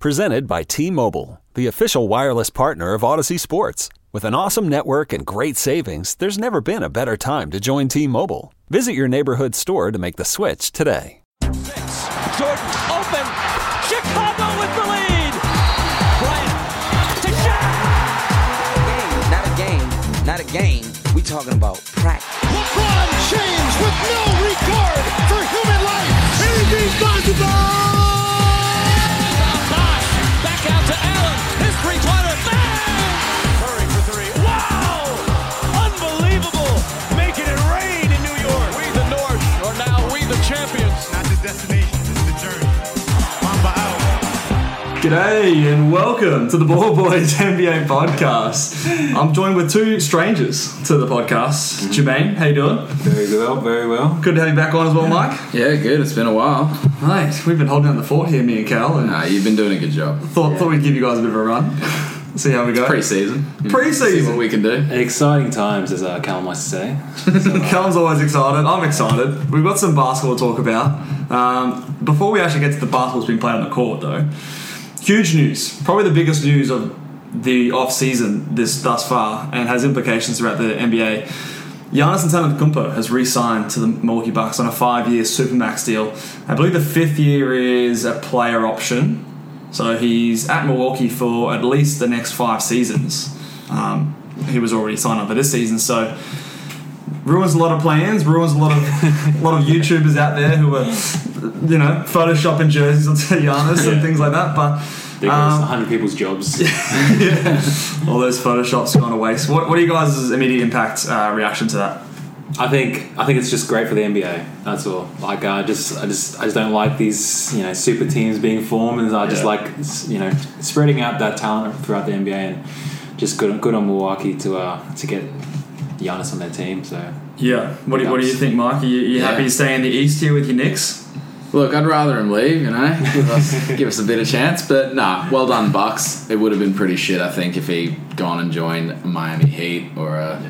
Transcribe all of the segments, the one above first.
Presented by T Mobile, the official wireless partner of Audacy Sports. With an awesome network and great savings, there's never been a better time to join T Mobile. Visit your neighborhood store to make the switch today. Jordan open. Chicago with the lead. Bryant to Shaq. Not a game, not a game. We talking about practice. LeBron James with no regard for human life. Anything's possible. Back G'day and welcome to the Ball Boys NBA podcast. I'm joined with two strangers to the podcast. Jermayne, how you doing? Very well, very well. Good to have you back on as well, Mike. Yeah, good. It's been a while. Mate, we've been holding down the fort here, me and Cal, and Nah, you've been doing a good job. thought thought we'd give you guys a bit of a run. See how we go. Pre-season. Pre-season. See what we can do. Exciting times, as uh, Callum likes to say. Callum's always excited. I'm excited. We've got some basketball to talk about. Um, before we actually get to the basketball that's been played on the court, though, huge news. Probably the biggest news of the off season this thus far, and has implications throughout the NBA. Giannis Antetokounmpo has re-signed to the Milwaukee Bucks on a five-year supermax deal. I believe the fifth year is a player option, so he's at Milwaukee for at least the next five seasons. Um, he was already signed up for this season, so ruins a lot of plans, ruins a lot of a lot of YouTubers out there who are, you know, photoshopping jerseys onto Giannis and things like that. But There goes Um, 100 people's jobs. all those photoshops gone to waste. What, what are you guys' immediate impact uh, reaction to that? I think I think it's just great for the NBA. That's all. Like I just I just I just don't like these you know super teams being formed, and I just Yeah. like you know spreading out that talent throughout the NBA, and just good good on Milwaukee to uh to get Giannis on their team. So Yeah. What do, you- what do you think, Mike? Are you, you happy to stay in the East here with your Knicks? Look, I'd rather him leave. You know, give us give us a bit of chance. But nah, well done, Bucks. It would have been pretty shit, I think, if he gone and joined Miami Heat or a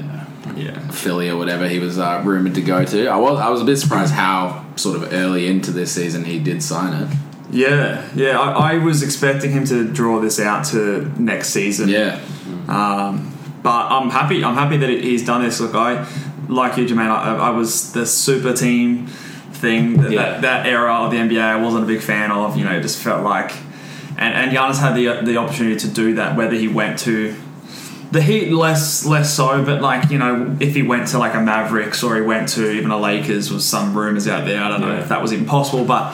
Yeah. Philly or whatever he was uh, rumored to go to. I was I was a bit surprised how sort of early into this season he did sign it. Yeah, yeah. I, I was expecting him to draw this out to next season. Yeah, Um, but I'm happy. I'm happy that he's done this. Look, I like you, Jermayne. I, I was the super team thing. That, Yeah. that, that era of the NBA, I wasn't a big fan of. You know, it just felt like, and and Giannis had the the opportunity to do that. Whether he went to the Heat, less less so, but like you know, if he went to like a Mavericks or he went to even a Lakers, was some rumors out there. I don't know Yeah. if that was even possible, but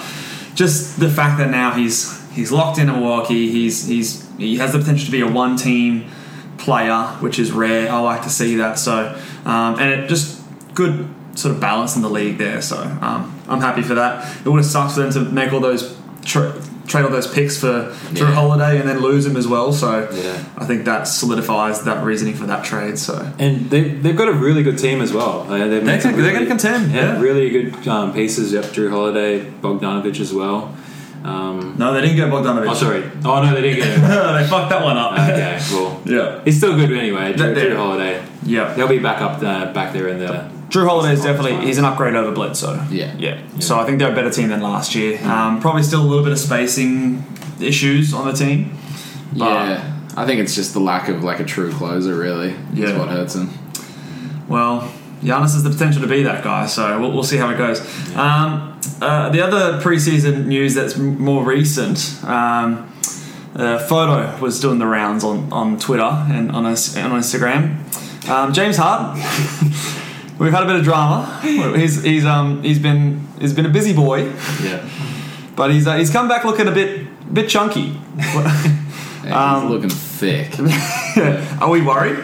just the fact that now he's he's locked in Milwaukee, he's he's he has the potential to be a one team player, which is rare. I like to see that. So um, and it just good sort of balance in the league there. So um, I'm happy for that. It would have sucked for them to make all those tra- trade all those picks for Jrue Yeah. Holiday and then lose him as well. So Yeah. I think that solidifies that reasoning for that trade. So and they they've got a really good team as well. They've They're made gonna- they're really- gonna contend, yeah. really good um, pieces. Yep, Jrue Holiday, Bogdanovic as well. Um, no, they didn't get Bogdanovic. oh, sorry. Oh no, they didn't get him. they fucked that one up. Okay, well, Yeah. he's still good anyway. Jrue, That- Jrue Holiday. Yeah. They'll be back up uh, back there in the. Jrue Holiday is definitely he's an upgrade over Bledsoe. Yeah. yeah. So I think they're a better team than last year. Um, probably still a little bit of spacing issues on the team. But, yeah. I think it's just the lack of like a true closer. Really, is Yeah. what hurts him. Well, Giannis has the potential to be that guy, so we'll, we'll see how it goes. Um, uh, the other preseason news that's m- more recent. Um, a photo was doing the rounds on, on Twitter and on, us- on Instagram. Um, James Harden. We've had a bit of drama. He's, he's, um, he's been he's been a busy boy, Yeah. but he's uh, he's come back looking a bit bit chunky. He's looking thick. Are we worried?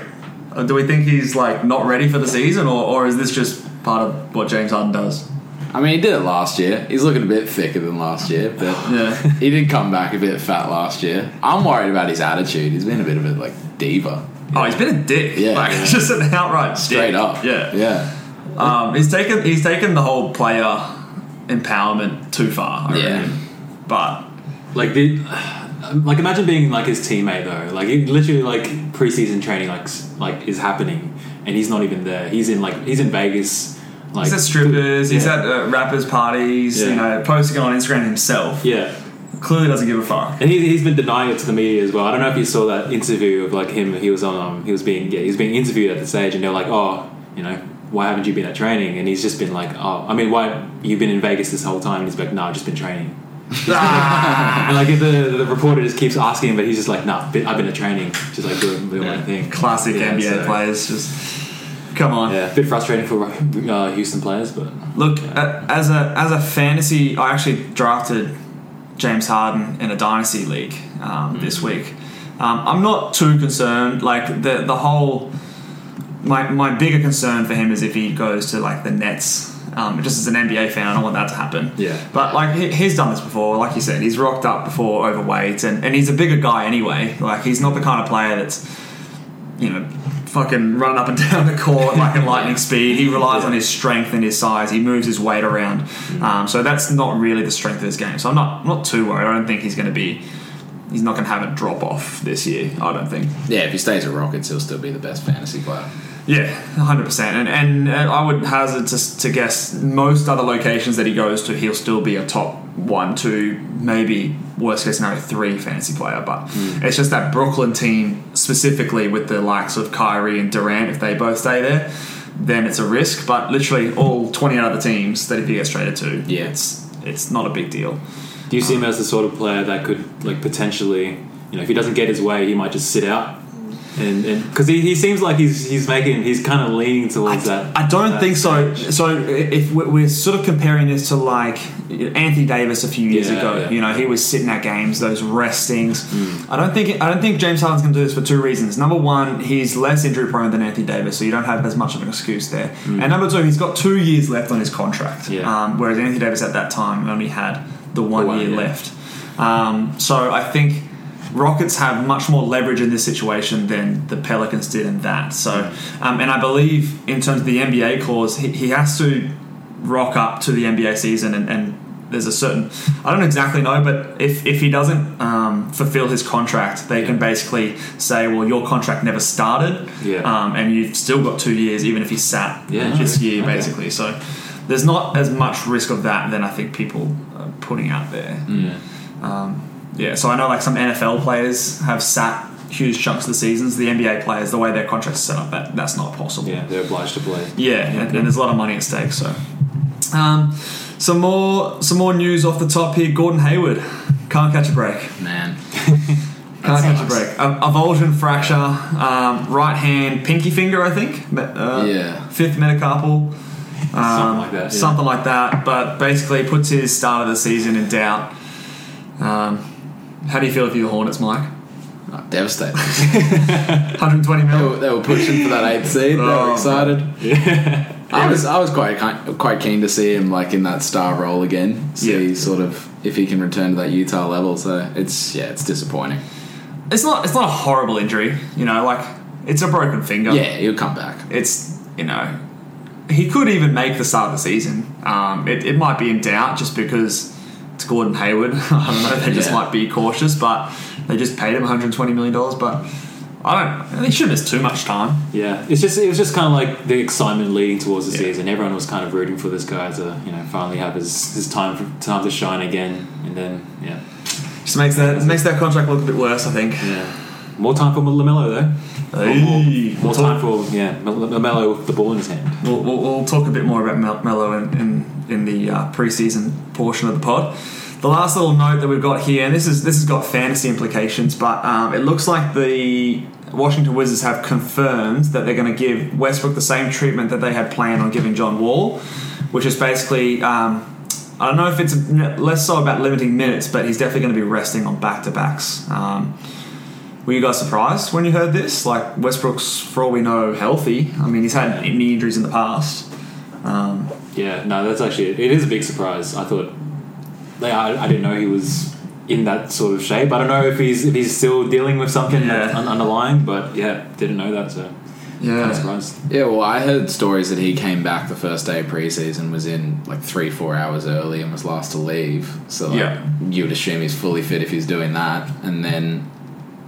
Or do we think he's like not ready for the season, or, or is this just part of what James Harden does? I mean, he did it last year. He's looking a bit thicker than last year, but Yeah. he did come back a bit fat last year. I'm worried about his attitude. He's been a bit of a like diva. Oh, he's been a dick. Yeah. like just an outright Straight dick. up. Yeah, Yeah. Um, he's taken he's taken the whole player empowerment too far. I Yeah. reckon. but Like the, like imagine being like his teammate though. Like it literally like preseason training like like is happening and he's not even there. He's in like he's in Vegas. Like he's at strippers, he's at uh, rappers parties, you know, posting on Instagram himself. yeah. Clearly doesn't give a fuck. And he, he's been denying it to the media as well. I don't know if you saw that interview of like him. He was on. Um, he was being yeah. He was being interviewed at the stage, and they're like, "Oh, you know, why haven't you been at training?" And he's just been like, "Oh, I mean, why you've been in Vegas this whole time?" And he's like, "No, I've just been training." And like the, the reporter just keeps asking him, but he's just like, "No, nah, I've been at training, just like doing, doing my thing." Classic Yeah, NBA so- players, just come on. Yeah, a bit frustrating for uh, Houston players, but Look, a- as a as a fantasy, I actually drafted James Harden in a dynasty league um, this week. Um, I'm not too concerned. Like the the whole, my my bigger concern for him is if he goes to like the Nets. Um, just as an NBA fan, I don't want that to happen. Yeah. But like he, he's done this before. Like you said, he's rocked up before overweight, and, and he's a bigger guy anyway. Like he's not the kind of player that's you know, fucking running up and down the court like in lightning speed. He relies on his strength and his size. He moves his weight around. Um, so that's not really the strength of his game. So I'm not I'm not too worried. I don't think he's going to be. He's not going to have a drop off this year. I don't think. Yeah, if he stays at Rockets, he'll still be the best fantasy player. Yeah, hundred percent. And and uh, I would hazard to, to guess most other locations that he goes to, he'll still be a top one, two, maybe worst case scenario three fantasy player. But it's just that Brooklyn team specifically with the likes of Kyrie and Durant, if they both stay there, then it's a risk. But literally all twenty other teams that if he gets traded to, Yeah. it's it's not a big deal. do you see him as the sort of player that could like potentially, you know, if he doesn't get his way, he might just sit out? And because he, he seems like he's he's making he's kind of leaning towards that. I don't that think so. stage. So if we're sort of comparing this to like Anthony Davis a few years Yeah, ago, yeah. you know, he was sitting at games, those restings. Hmm. I don't think I don't think James Harden's going to do this for two reasons. Number one, he's less injury prone than Anthony Davis, so you don't have as much of an excuse there. And number two, he's got two years left on his contract. Yeah. um, whereas Anthony Davis at that time only had the one, one, year left. Um, so I think. Rockets have much more leverage in this situation than the Pelicans did in that. So, um, and I believe in terms of the NBA clause, he, he has to rock up to the NBA season, and, and there's a certain I don't exactly know, but if if he doesn't um, fulfill his contract, they can basically say, well, your contract never started, Yeah. um, and you've still got two years, even if he sat Yeah, this year, Okay. basically. So. There's not as much risk of that than I think people are putting out there. Um, yeah, so I know like some NFL players have sat huge chunks of the seasons. The NBA players, the way their contracts are set up, that that's not possible. yeah, they're obliged to play. Yeah, and, and there's a lot of money at stake. So, um, some more some more news off the top here. Gordon Hayward can't catch a break. Man. Can't catch a break. A, avulsion fracture, um, right hand, pinky finger, I think. Uh, Yeah. Fifth metacarpal. Um, Something like that, yeah. Something like that. But basically puts his start of the season in doubt. Um, how do you feel if you're the Hornets, Mike? Oh, devastating. 120 they, were, they were pushing for that eighth seed. They Oh, were excited. Yeah. I was I was quite quite keen to see him like in that star role again. See Yeah. sort of if he can return to that Utah level. So it's yeah, it's disappointing. It's not. It's not a horrible injury. You know, like it's a broken finger. Yeah, he'll come back. it's you know he could even make the start of the season. Um, it, it might be in doubt just because it's Gordon Hayward. I don't know. They just Yeah. might be cautious, but they just paid him 120 million dollars. But I don't. They shouldn't miss too much time. Yeah, it's just it was just kind of like the excitement leading towards the Yeah. season. Everyone was kind of rooting for this guy to you know finally have his, his time for, time to shine again, and then yeah, Just makes that makes that contract look a bit worse. I think. yeah. More time for Lamelo though. Hey, more, more, more time for yeah Lamelo with the ball in his hand. We'll, we'll, we'll talk a bit more about Mel- Mello in, in, in the uh, preseason portion of the pod. the last little note that we've got here, and this is this has got fantasy implications, but um, it looks like the Washington Wizards have confirmed that they're going to give Westbrook the same treatment that they had planned on giving John Wall, which is basically. Um, I don't know if it's less so about limiting minutes, but he's definitely going to be resting on back to backs. Um, were you guys surprised when you heard this? Like Westbrook's, for all we know, healthy. I mean, he's had knee injuries in the past. Um, Yeah, no, that's actually it is a big surprise. I thought, like, I, I didn't know he was in that sort of shape. I don't know if he's if he's still dealing with something Yeah. un- underlying, but yeah, didn't know that. So kind yeah, of. Yeah, well, I heard stories that he came back the first day of preseason, was in like three, four hours early, and was last to leave. So like, Yeah. you would assume he's fully fit if he's doing that. And then,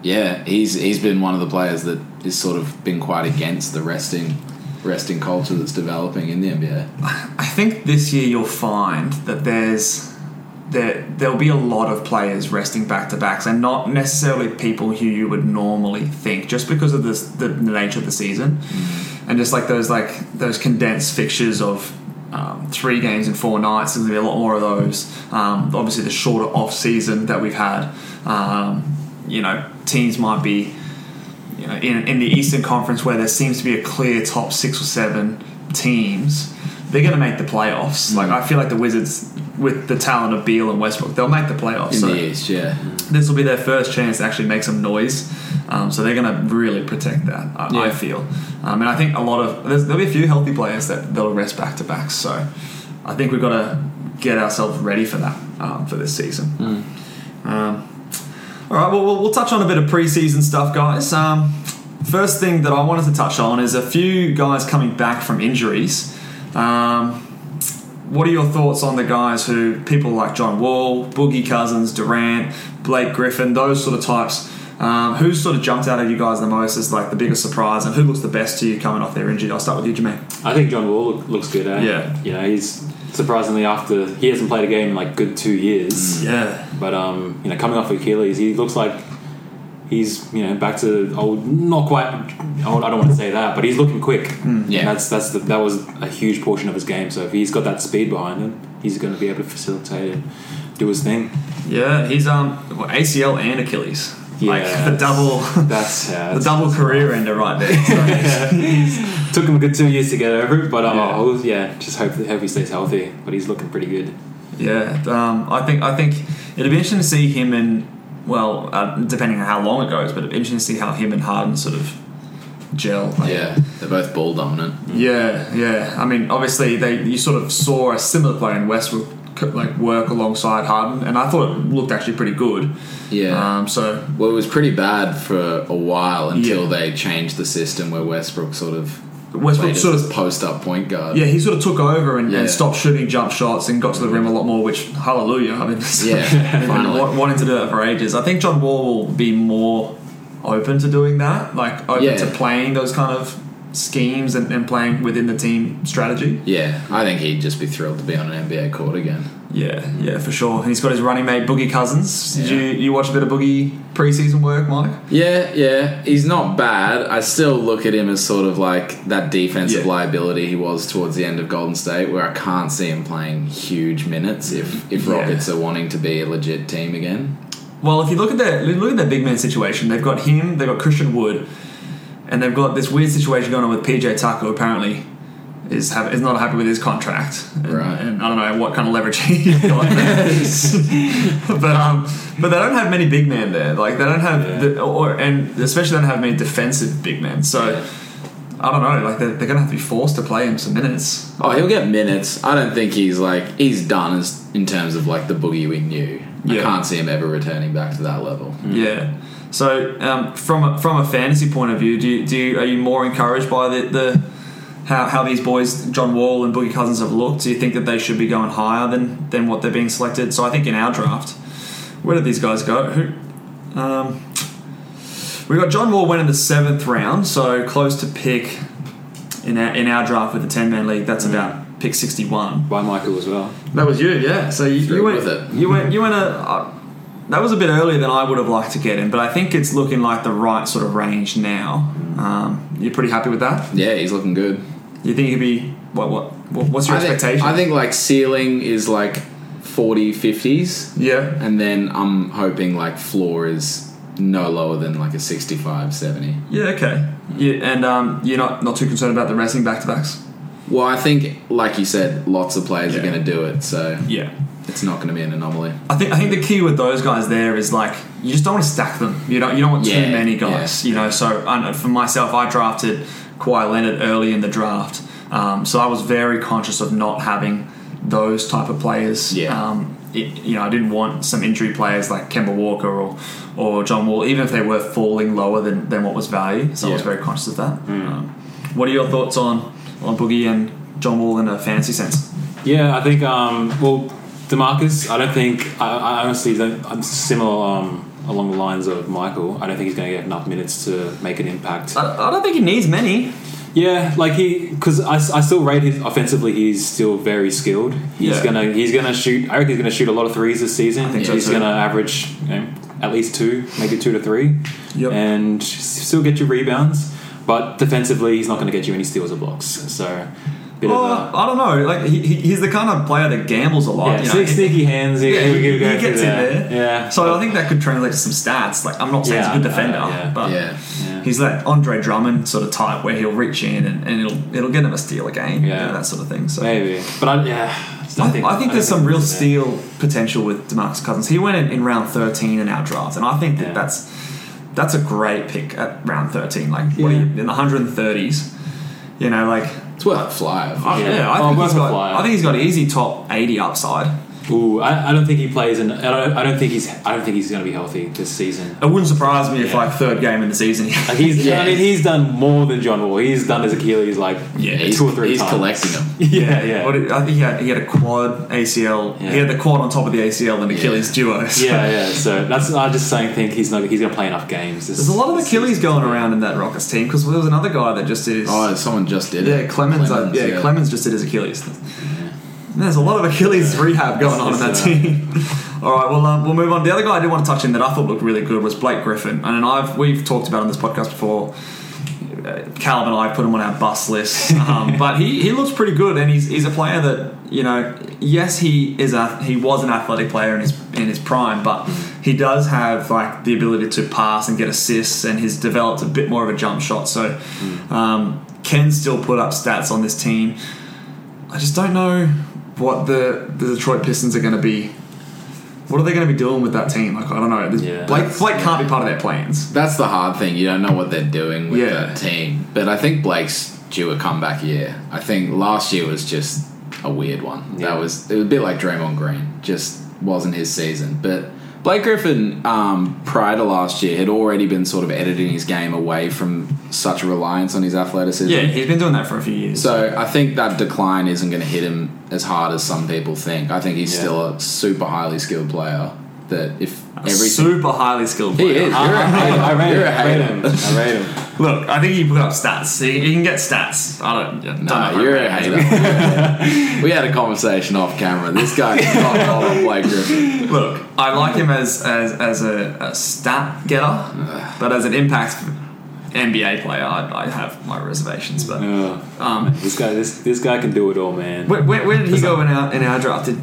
yeah, he's he's been one of the players that is sort of been quite against the resting resting culture that's developing in the NBA. I think this year you'll find that there's there there'll be a lot of players resting back to backs, and not necessarily people who you would normally think, just because of this, the, the nature of the season, and just like those like those condensed fixtures of. Um, three games in four nights. There's gonna be a lot more of those. Um, obviously, the shorter off season that we've had. Um, you know, teams might be you know, in, in the Eastern Conference where there seems to be a clear top six or seven teams, they're going to make the playoffs. Like I feel like the Wizards, with the talent of Beal and Westbrook, they'll make the playoffs. In so the East, yeah. this will be their first chance to actually make some noise. Um, so they're going to really protect that. I, I feel, um, and I think a lot of there's, there'll be a few healthy players that they'll rest back to backs. So I think we've got to get ourselves ready for that um, for this season. Um, all right, well, well, we'll touch on a bit of preseason stuff, guys. Um, first thing that I wanted to touch on is a few guys coming back from injuries. Um, what are your thoughts on the guys who people like John Wall, Boogie Cousins, Durant, Blake Griffin, those sort of types? Um, who's sort of jumped out at you guys the most as like the biggest surprise, and who looks the best to you coming off their injury? I'll start with you, Jermayne. I think John Wall looks good. Eh? Yeah. you know he's surprisingly after he hasn't played a game in like good two years. Yeah, But um, you know, coming off Achilles, he looks like he's you know back to old. Not quite old. I don't want to say that, but he's looking quick. Yeah. and that's that's the, that was a huge portion of his game. So if he's got that speed behind him, he's going to be able to facilitate and do his thing. yeah, he's um ACL and Achilles, like Yeah. the double, That's yeah, the double career ender right there. So, Took him a good two years to get over it, but um, Yeah. I'll- yeah, just hope hope he stays healthy. But he's looking pretty good. Yeah, um, I think I think it'd be interesting to see him and well, uh, depending on how long it goes, but it'd be interesting to see how him and Harden sort of gel. Like, Yeah, they're both ball dominant. yeah, yeah. I mean, obviously they you sort of saw a similar player in Westbrook like work alongside Harden, and I thought it looked actually pretty good. Yeah. Um, so Well, it was pretty bad for a while until Yeah. they changed the system where Westbrook sort of Westbrook sort of post up point guard. yeah, he sort of took over and, Yeah. and stopped shooting jump shots and got to the rim a lot more. Which hallelujah! I mean, Yeah, finally. wanting to do that for ages. I think John Wall will be more open to doing that, like open Yeah. to playing those kind of schemes and, and playing within the team strategy. Yeah, I think he'd just be thrilled to be on an NBA court again. Yeah, yeah, for sure. And he's got his running mate Boogie Cousins. Did Yeah. you you watch a bit of Boogie preseason work, Mike? Yeah, yeah, he's not bad. I still look at him as sort of like that defensive Yeah. liability he was towards the end of Golden State, where I can't see him playing huge minutes if if Yeah. Rockets are wanting to be a legit team again. Well, if you look at their look at their big man situation, they've got him, they've got Christian Wood, and they've got this weird situation going on with PJ Tucker. Apparently, is ha- is not happy with his contract, and, Right. And I don't know what kind of leverage he's got, but um, but they don't have many big men there. Like they don't have, Yeah. the, or and especially they don't have many defensive big men. So. I don't know. Like they're, they're going to have to be forced to play him some minutes. Oh, he'll get minutes. I don't think he's like he's done as in terms of like the boogie we knew. Yeah. I can't see him ever returning back to that level. Yeah. So um, from a, from a fantasy point of view, do you, do you, are you more encouraged by the, the how, how these boys, John Wall and Boogie Cousins, have looked? Do you think that they should be going higher than, than what they're being selected? So I think in our draft, where did these guys go? Who? Um, we got John Wall went in the seventh round, so close to pick in our, in our draft with the ten man league. That's about pick sixty one. By Michael as well. That was you, yeah. So you, you went with it. You went. You went a. Uh, that was a bit earlier than I would have liked to get in, but I think it's looking like the right sort of range now. Um, you're pretty happy with that? Yeah, he's looking good. You think he'd be what? What? what- What's your I think, expectation? I think like ceiling is like 40 50s. Yeah. And then I'm hoping like floor is no lower than like a 65 70. Yeah, okay. Yeah, and um, you're not, not too concerned about the racing back to backs? Well, I think, like you said, lots of players are going to do it, so Yeah. it's not going to be an anomaly. I think I think the key with those guys there is like you just don't want to stack them. You don't you don't want too many guys. yeah. You know, so I know for myself, I drafted Kawhi Leonard early in the draft, um, so I was very conscious of not having those type of players. Yeah. Um, it, you know, I didn't want some injury players like Kemba Walker or or John Wall, even if they were falling lower than, than what was value. So I was very conscious of that. Um, what are your thoughts on on Boogie and John Wall in a fantasy sense? Yeah, I think. Um, well, Demarcus, I don't think. I, I honestly don't. I'm similar um, along the lines of Michael. I don't think he's going to get enough minutes to make an impact. I, I don't think he needs many. Yeah, like he, because I, I still rate his offensively. He's still very skilled. He's Yeah. gonna he's gonna shoot. I reckon he's gonna shoot a lot of threes this season. I think so he's too. gonna average you know, at least two, maybe two to three, Yep. and still get you rebounds. But defensively, he's not going to get you any steals or blocks. So, bit Well, of a I don't know. Like he, he- he's the kind of player that gambles a lot. yeah, you know? sneak- sneaky hands. Yeah, he, he, he, he gets in there. Yeah. So I think that could translate to some stats. Like I'm not saying Yeah, he's a good uh, defender, yeah. but Yeah. Yeah. he's that Andre Drummond sort of type where he'll reach in and, and it'll it'll get him a steal a game. Yeah. you know, that sort of thing. So Maybe, but I, yeah, just don't I, I think there's some real steal potential with Demarcus Cousins. He went in, in round 13 in our draft, and I think that Yeah. that's that's a great pick at round 13. Like what are you in the 130s? You know, like It's worth a flyer. I, Yeah. Oh, yeah, I Oh, think worth he's got. flyer. I think he's got easy top 80 upside. Ooh, I, I don't think he plays, and I don't, I don't think he's. I don't think he's going to be healthy this season. It wouldn't surprise me if Yeah. like third game in the season. Like he's, Yeah. I mean, he's done more than John Wall. He's done his Achilles like Yeah, He's, two or three he's times. collecting them. Yeah, yeah, What did- I think he had, he had a quad ACL. Yeah. He had the quad on top of the ACL and Achilles duo. So yeah, yeah. So that's. I just don't think he's not. He's going to play enough games. This- There's a lot of Achilles season. going around in that Rockets team because there was another guy that just did his. Oh, someone just did it. yeah, it. Clemons. uh, yeah, Clemons just did his Achilles. There's a lot of Achilles rehab going on in that team. All right, well, um, we'll move on. The other guy I did want to touch in that I thought looked really good was Blake Griffin, and I've we've talked about on this podcast before. Uh, Caleb and I put him on our bus list, um, but he, he looks pretty good, and he's, he's a player that you know. Yes, he is a he was an athletic player in his in his prime, but he does have like the ability to pass and get assists, and he's developed a bit more of a jump shot. So um, can still put up stats on this team. I just don't know what the, the Detroit Pistons are going to be. What are they going to be doing with that team? Like I don't know. Yeah. Blake, Blake can't be part of their plans. That's the hard thing. You don't know what they're doing with Yeah. that team. But I think Blake's due a comeback year. I think last year was just a weird one. Yeah. That was it was a bit like Draymond Green. Just wasn't his season. But Blake Griffin, um, prior to last year, had already been sort of editing his game away from such a reliance on his athleticism. Yeah, he's been doing that for a few years. So I think that decline isn't going to hit him as hard as some people think. I think he's Yeah. still a super highly skilled player. That if every super highly skilled he is, you're I, a hater. I, I rate You're him. a I rate hater. him. I rate him. Look, I think he put up stats. He, he can get stats. I don't. don't know Nah, if I you're rate a him. hater. we had a conversation off camera. This guy is not hot on Blake Griffin. Look, I like him as as, as a, a stat getter, but as an impact NBA player, I, I have my reservations. But Uh, um, this guy, this this guy can do it all, man. where, where, where did he go in our in our draft? Did,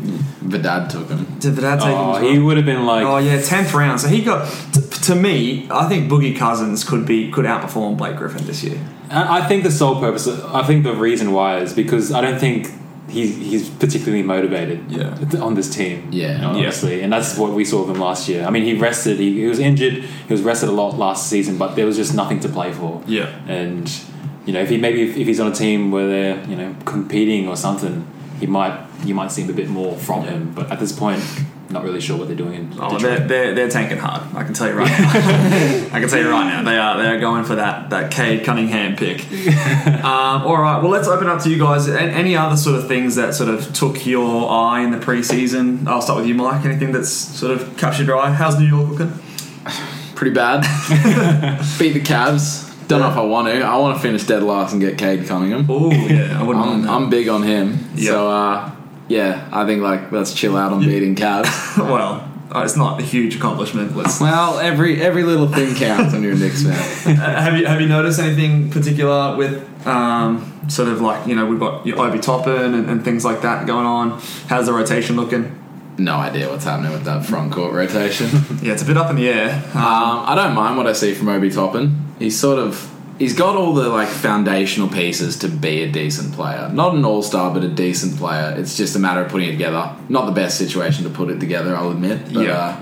Vidad took him. did Vidal take him? Oh, as well? he would have been like. Oh yeah, tenth round. So he got. T- to me, I think Boogie Cousins could be could outperform Blake Griffin this year. I I think the sole purpose, I think the reason why is because I don't think he's he's particularly motivated Yeah. on this team. Yeah. you know, honestly, and that's what we saw of him last year. I mean, he rested. He, he was injured. He was rested a lot last season, but there was just nothing to play for. Yeah. and you know, if he maybe if, if he's on a team where they're you know competing or something, he might you might see a bit more from him. But at this point, not really sure what they're doing. In Oh, they're, they're, they're tanking hard. I can tell you right now. I can tell you right now. They are they are going for that that Cade Cunningham pick. um, all right. Well, let's open up to you guys. Any other sort of things that sort of took your eye in the preseason? I'll start with you, Mike. Anything that's sort of captured your eye? How's New York looking? Pretty bad. Beat the Cavs. Don't know if I want to. I want to finish dead last and get Cade Cunningham. Oh yeah, I wouldn't I'm, mind that. I'm big on him. Yeah. So uh, yeah, I think like let's chill out on beating Cavs. well, uh, it's not a huge accomplishment. Let's. well, every every little thing counts when you're a Knicks fan. Uh, have you have you noticed anything particular with um, sort of like you know we've got your Obi Toppin and, and things like that going on? How's the rotation looking? no idea what's happening with that front court rotation. Yeah, it's a bit up in the air. Um, I don't mind what I see from Obi Toppin. He's sort of he's got all the like foundational pieces to be a decent player. Not an all star, but a decent player. It's just a matter of putting it together. Not the best situation to put it together, I'll admit. But, Yeah. uh,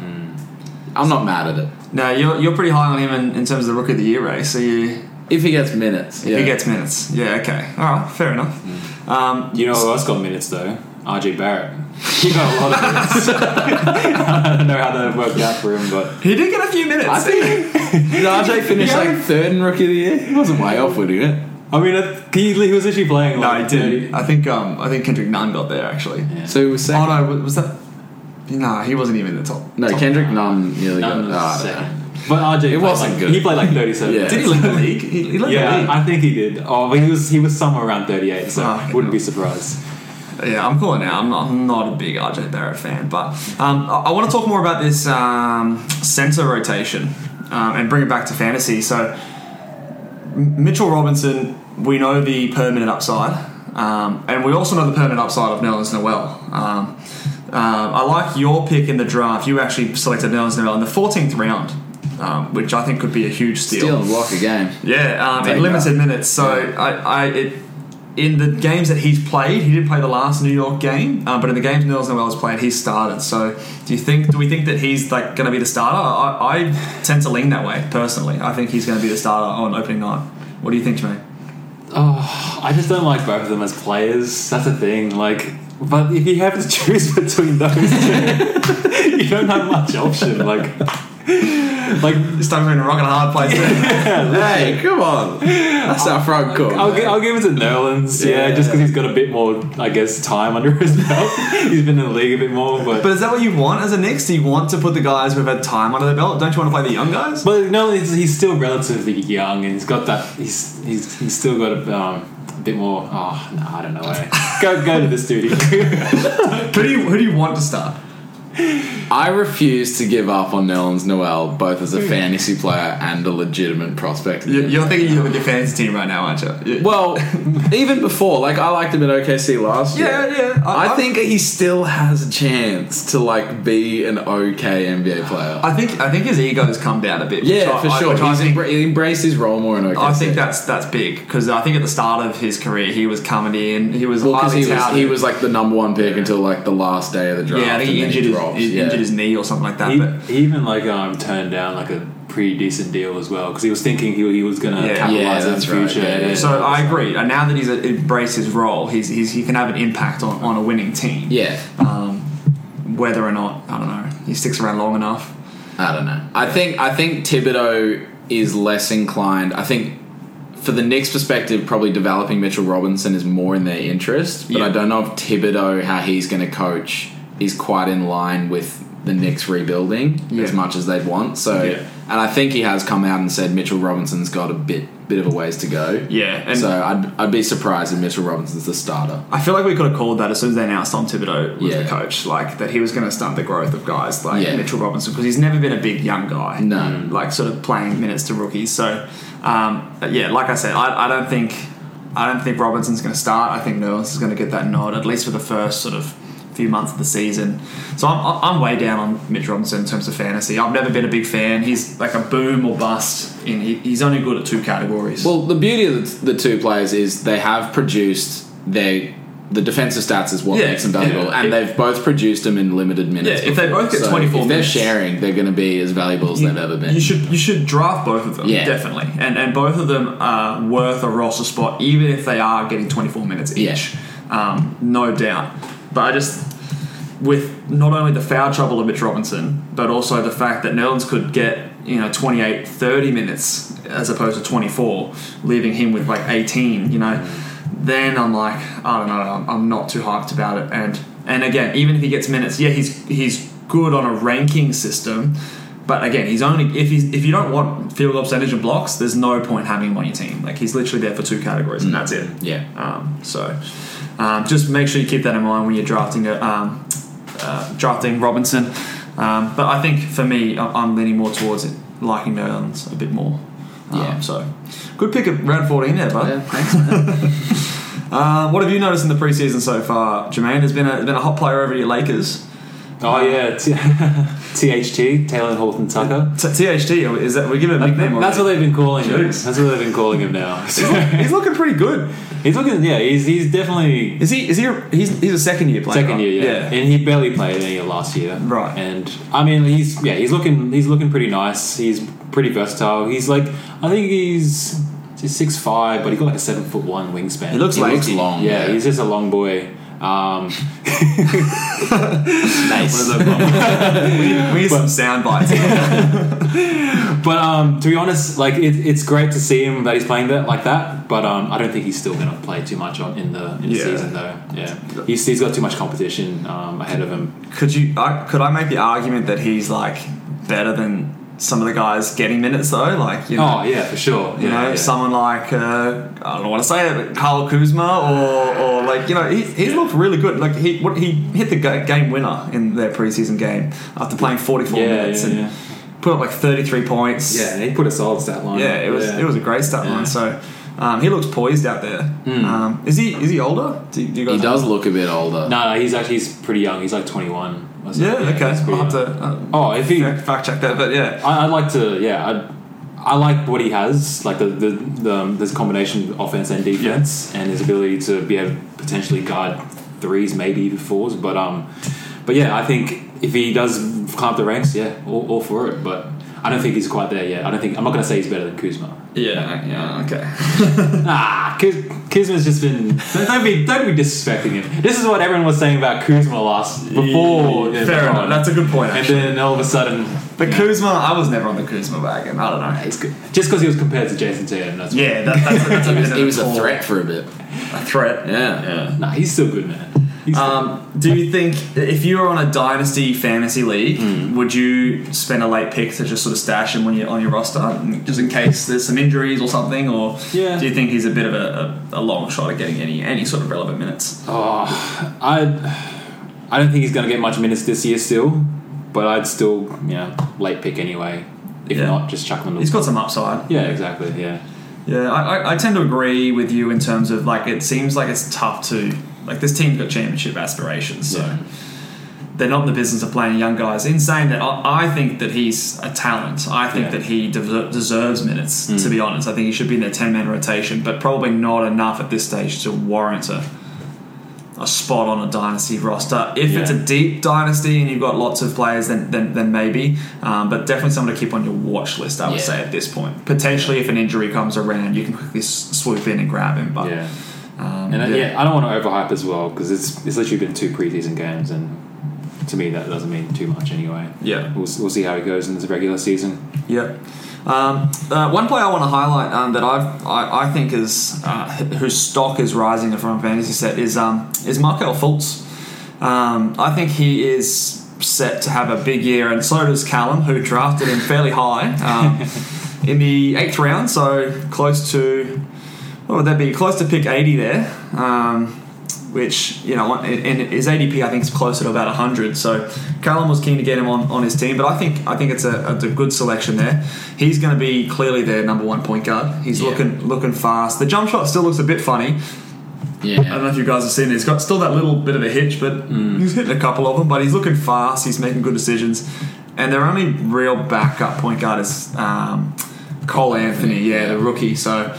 I'm not mad at it. No, you're, you're pretty high on him in, in terms of the rookie of the year race. So you, If he gets minutes, if yeah. he gets minutes, yeah, okay, all right, fair enough. Mm. Um, You know who else got minutes though? RJ Barrett. He got a lot of minutes. I don't know how that worked out for him, but he did get a few minutes. I think did RJ finish like third in rookie of the year? He wasn't way off winning it. I mean, I- he, he was actually playing. no, Like he didn't. I think um, I think Kendrick Nunn got there actually. So he was Oh second. no, was- was that? No, he wasn't even in the top. no, top Kendrick Nunn nearly None got. was oh, I don't second. But RJ, played wasn't like, good. He played like thirty-seven. Yeah. Did he lead the league? He, he led the Yeah, league. I think he did. Oh, but he was he was somewhere around thirty-eight, so Oh, wouldn't be surprised. Yeah, I'm calling now. I'm not, I'm not a big RJ Barrett fan, but um, I, I want to talk more about this um, center rotation um, and bring it back to fantasy. So, M- Mitchell Robinson, we know the permanent upside, um, and we also know the permanent upside of Nerlens Noel. Um, uh, I like your pick in the draft. You actually selected Nerlens Noel in the 14th round, um, which I think could be a huge steal. Steal and block a game. Yeah, um, in limited minutes. So I, I, it, in the games that he's played, he didn't play the last New York game, uh, but in the games Nerlens Noel has played, he started. So do you think? Do we think that he's like going to be the starter? I, I tend to lean that way personally. I think he's going to be the starter on opening night. What do you think, Jermayne? Oh, I just don't like both of them as players. That's the thing. Like, but if you have to choose between those two, you don't have much option. Like, like to in a rock and a hard place. Hey, come on. That's our front court. I'll, gi- I'll give it to Nerlens, yeah, just because he's got a bit more, I guess, time under his belt. he's been in the league a bit more, but. but is that what you want as a Knicks? Do you want to put the guys who've had time under their belt? Don't you want to play the young guys? But no, he's, he's still relatively young, and he's got that. He's he's, he's still got a, um, a bit more. Oh no, I don't know. eh. go go to the studio. Who do you who do you want to start? I refuse to give up on Nerlens Noel, both as a hmm. fantasy player and a legitimate prospect. You- You're thinking you're with your fantasy team right now, aren't you? You- Well, even before, like I liked him at OKC last year. Yeah, yeah. I- I, I- think he still has a chance to like be an okay NBA player. I think I think his ego's come down a bit. which yeah, I- for I- sure. which I He's think, embra- he embraced his role more in OKC. I think that's that's big because I think at the start of his career he was coming in. He was well, because highly he was touted. he was like the number one pick until like the last day of the draft. yeah, I think he and then injured his, dropped. He yeah. injured his knee or something like that. he, but even like um turned down like a pretty decent deal as well because he was thinking he, he was gonna Yeah. capitalize Yeah, on that's his right. future. Yeah, yeah. so I agree. And now that he's embraced his role, he's, he's he can have an impact on, on a winning team. yeah. Um, whether or not I don't know, he sticks around long enough. I don't know. I think I think Thibodeau is less inclined. I think for the Knicks' perspective, probably developing Mitchell Robinson is more in their interest. But Yeah. I don't know if Thibodeau, how he's going to coach, is quite in line with the Knicks rebuilding Yeah. as much as they'd want. So, Yeah. and I think he has come out and said Mitchell Robinson's got a bit bit of a ways to go. Yeah, and so I'd, I'd be surprised if Mitchell Robinson's the starter. I feel like we could have called that as soon as they announced Tom Thibodeau was Yeah. the coach, like that he was going to stunt the growth of guys like Yeah. Mitchell Robinson because he's never been a big young guy. No. like sort of playing minutes to rookies. So, um, yeah, like I said, I, I don't think I don't think Robinson's going to start. I think Nerlens is going to get that nod at least for the first sort of few months of the season. So I'm, I'm way down on Mitch Robinson in terms of fantasy. I've never been a big fan. He's like a boom or bust. In he, he's only good at two categories. Well, the beauty of the, two players is they have produced their the defensive stats is what Yeah, makes them valuable, yeah. and If- they've both produced them in limited minutes. Yeah, if they before. both get So 24 if they're minutes- sharing, they're going to be as valuable as they've ever been. You should you should draft both of them. Yeah. definitely, and and both of them are worth a roster spot, even if they are getting twenty four minutes each. Um, no doubt. But I just with not only the foul trouble of Mitch Robinson, but also the fact that Nerlens could get you know 28, 30 minutes as opposed to twenty four, leaving him with like eighteen. You know, then I'm like I don't know, I'm, I'm not too hyped about it. And and again, even if he gets minutes, yeah, he's he's good on a ranking system. But again, he's only if he's if you don't want field goal percentage and blocks, there's no point having him on your team. Like he's literally there for two categories, and that's it. yeah. Um, so um, just make sure you keep that in mind when you're drafting a, um, uh, drafting Robinson. Um, but I think for me, I'm leaning more towards it, liking Nerlens a bit more. Um, Yeah. So good pick at round 14 there, bud. Yeah, thanks. Um, what have you noticed in the preseason so far, Jermayne? There's been a, been a hot player over at your Lakers. Oh yeah, T- THT Talen Horton Tucker. T- THT is that we give him a nickname? That's what they've been calling him. That's what they've been calling him now. He's looking pretty good. he's looking, yeah, he's he's definitely Is he? Is he? A, he's he's a second year player. second right? year, yeah. and he barely played any last year, Right. And I mean, he's yeah, he's looking he's looking pretty nice. He's pretty versatile. He's like I think he's he's six five, but he's got like a seven foot one wingspan. He looks He like looks long. yeah, he's just a long boy. Um, nice. we need some sound bites. But um, to be honest, like it, it's great to see him that he's playing that like that. But um, I don't think he's still going to play too much on in the in the Yeah. season though. Yeah, he's, he's got too much competition um, ahead of him. could you? I, could I make the argument that he's like better than some of the guys getting minutes though? Like you know. Oh yeah, for sure. You yeah, know, yeah. someone like uh, I don't want to say it, but Carl Kuzma, or, or like you know, he, he's looked really good. Like he what he hit the game winner in their preseason game after playing forty four Yeah, minutes yeah, and yeah. put up like thirty three points. Yeah, he put a solid stat line. yeah, it was Yeah. it was a great stat Yeah. line. So um, he looks poised out there. Hmm. Um, is he is he older? Do, do you guys He does look a bit older. No, no, he's actually he's pretty young. He's like twenty one. Yeah, okay. pretty I'll have to uh, Oh, if he, fact check that. But yeah, I, I'd like to. Yeah, I, I like what he has, like the the, the um, this combination of offense and defense, and his ability to be able to potentially guard threes, maybe even fours. But um, but yeah, I think if he does climb the ranks, yeah, all, all for it. But I don't think he's quite there yet. I don't think I'm not going to say he's better than Kuzma. yeah, yeah. Okay. Ah, Kuz, Kuzma's just been. Don't be don't be disrespecting him. This is what everyone was saying about Kuzma last before. Yeah, fair enough. That's a good point. And Actually. then all of a sudden, But Kuzma, I was never on the Kuzma wagon. I don't know. he's good. Just because he was compared to Jayson Tatum, that's Yeah, that, that's, that's a He was, of he was a threat for a bit. A threat. Yeah. Yeah. Nah, he's still good, man. Um, do you think if you were on a dynasty fantasy league, would you spend a late pick to just sort of stash him when you're on your roster, just in case there's some injuries or something, or Yeah. do you think he's a bit of a, a, a long shot at getting any any sort of relevant minutes? Oh, I, I don't think he's going to get much minutes this year still, but I'd still, you know, late pick anyway. If Yeah. not, just chuck him. He's got some upside. Yeah, exactly. Yeah. Yeah, I, I, I tend to agree with you in terms of like it seems like it's tough to like this team's got championship aspirations, so Yeah. they're not in the business of playing young guys. In saying that, I, think that he's a talent. I think Yeah. that he de- deserves minutes. To be honest, I think he should be in their ten man rotation, but probably not enough at this stage to warrant a a spot on a dynasty roster. If it's a deep dynasty and you've got lots of players, then then, then maybe. Um, but definitely someone to keep on your watch list. I would Yeah. say at this point. Potentially, if an injury comes around, you can quickly s- swoop in and grab him. But Yeah. Um, And uh, yeah. yeah. I don't want to overhype as well because it's it's literally been two preseason games, and to me that doesn't mean too much anyway. Yeah. We'll, we'll see how it goes in the regular season. Yeah. Um, uh, one player I want to highlight um, that I've, I, I think is uh, whose stock is rising from a fantasy set is um, is Markelle Fultz. Um, I think he is set to have a big year, and so does Callum, who drafted him fairly high um, in the eighth round, so close to what would that be? Close to pick eighty there. Um, which you know, in, in his ADP I think is closer to about hundred. So Callum was keen to get him on, on his team, but I think I think it's a, a good selection there. He's going to be clearly their number one point guard. He's Yeah. looking looking fast. The jump shot still looks a bit funny. Yeah. I don't know if you guys have seen it. He's got still that little bit of a hitch, but he's hitting a couple of them. But he's looking fast. He's making good decisions. And their only real backup point guard is um, Cole Anthony, yeah, the rookie. So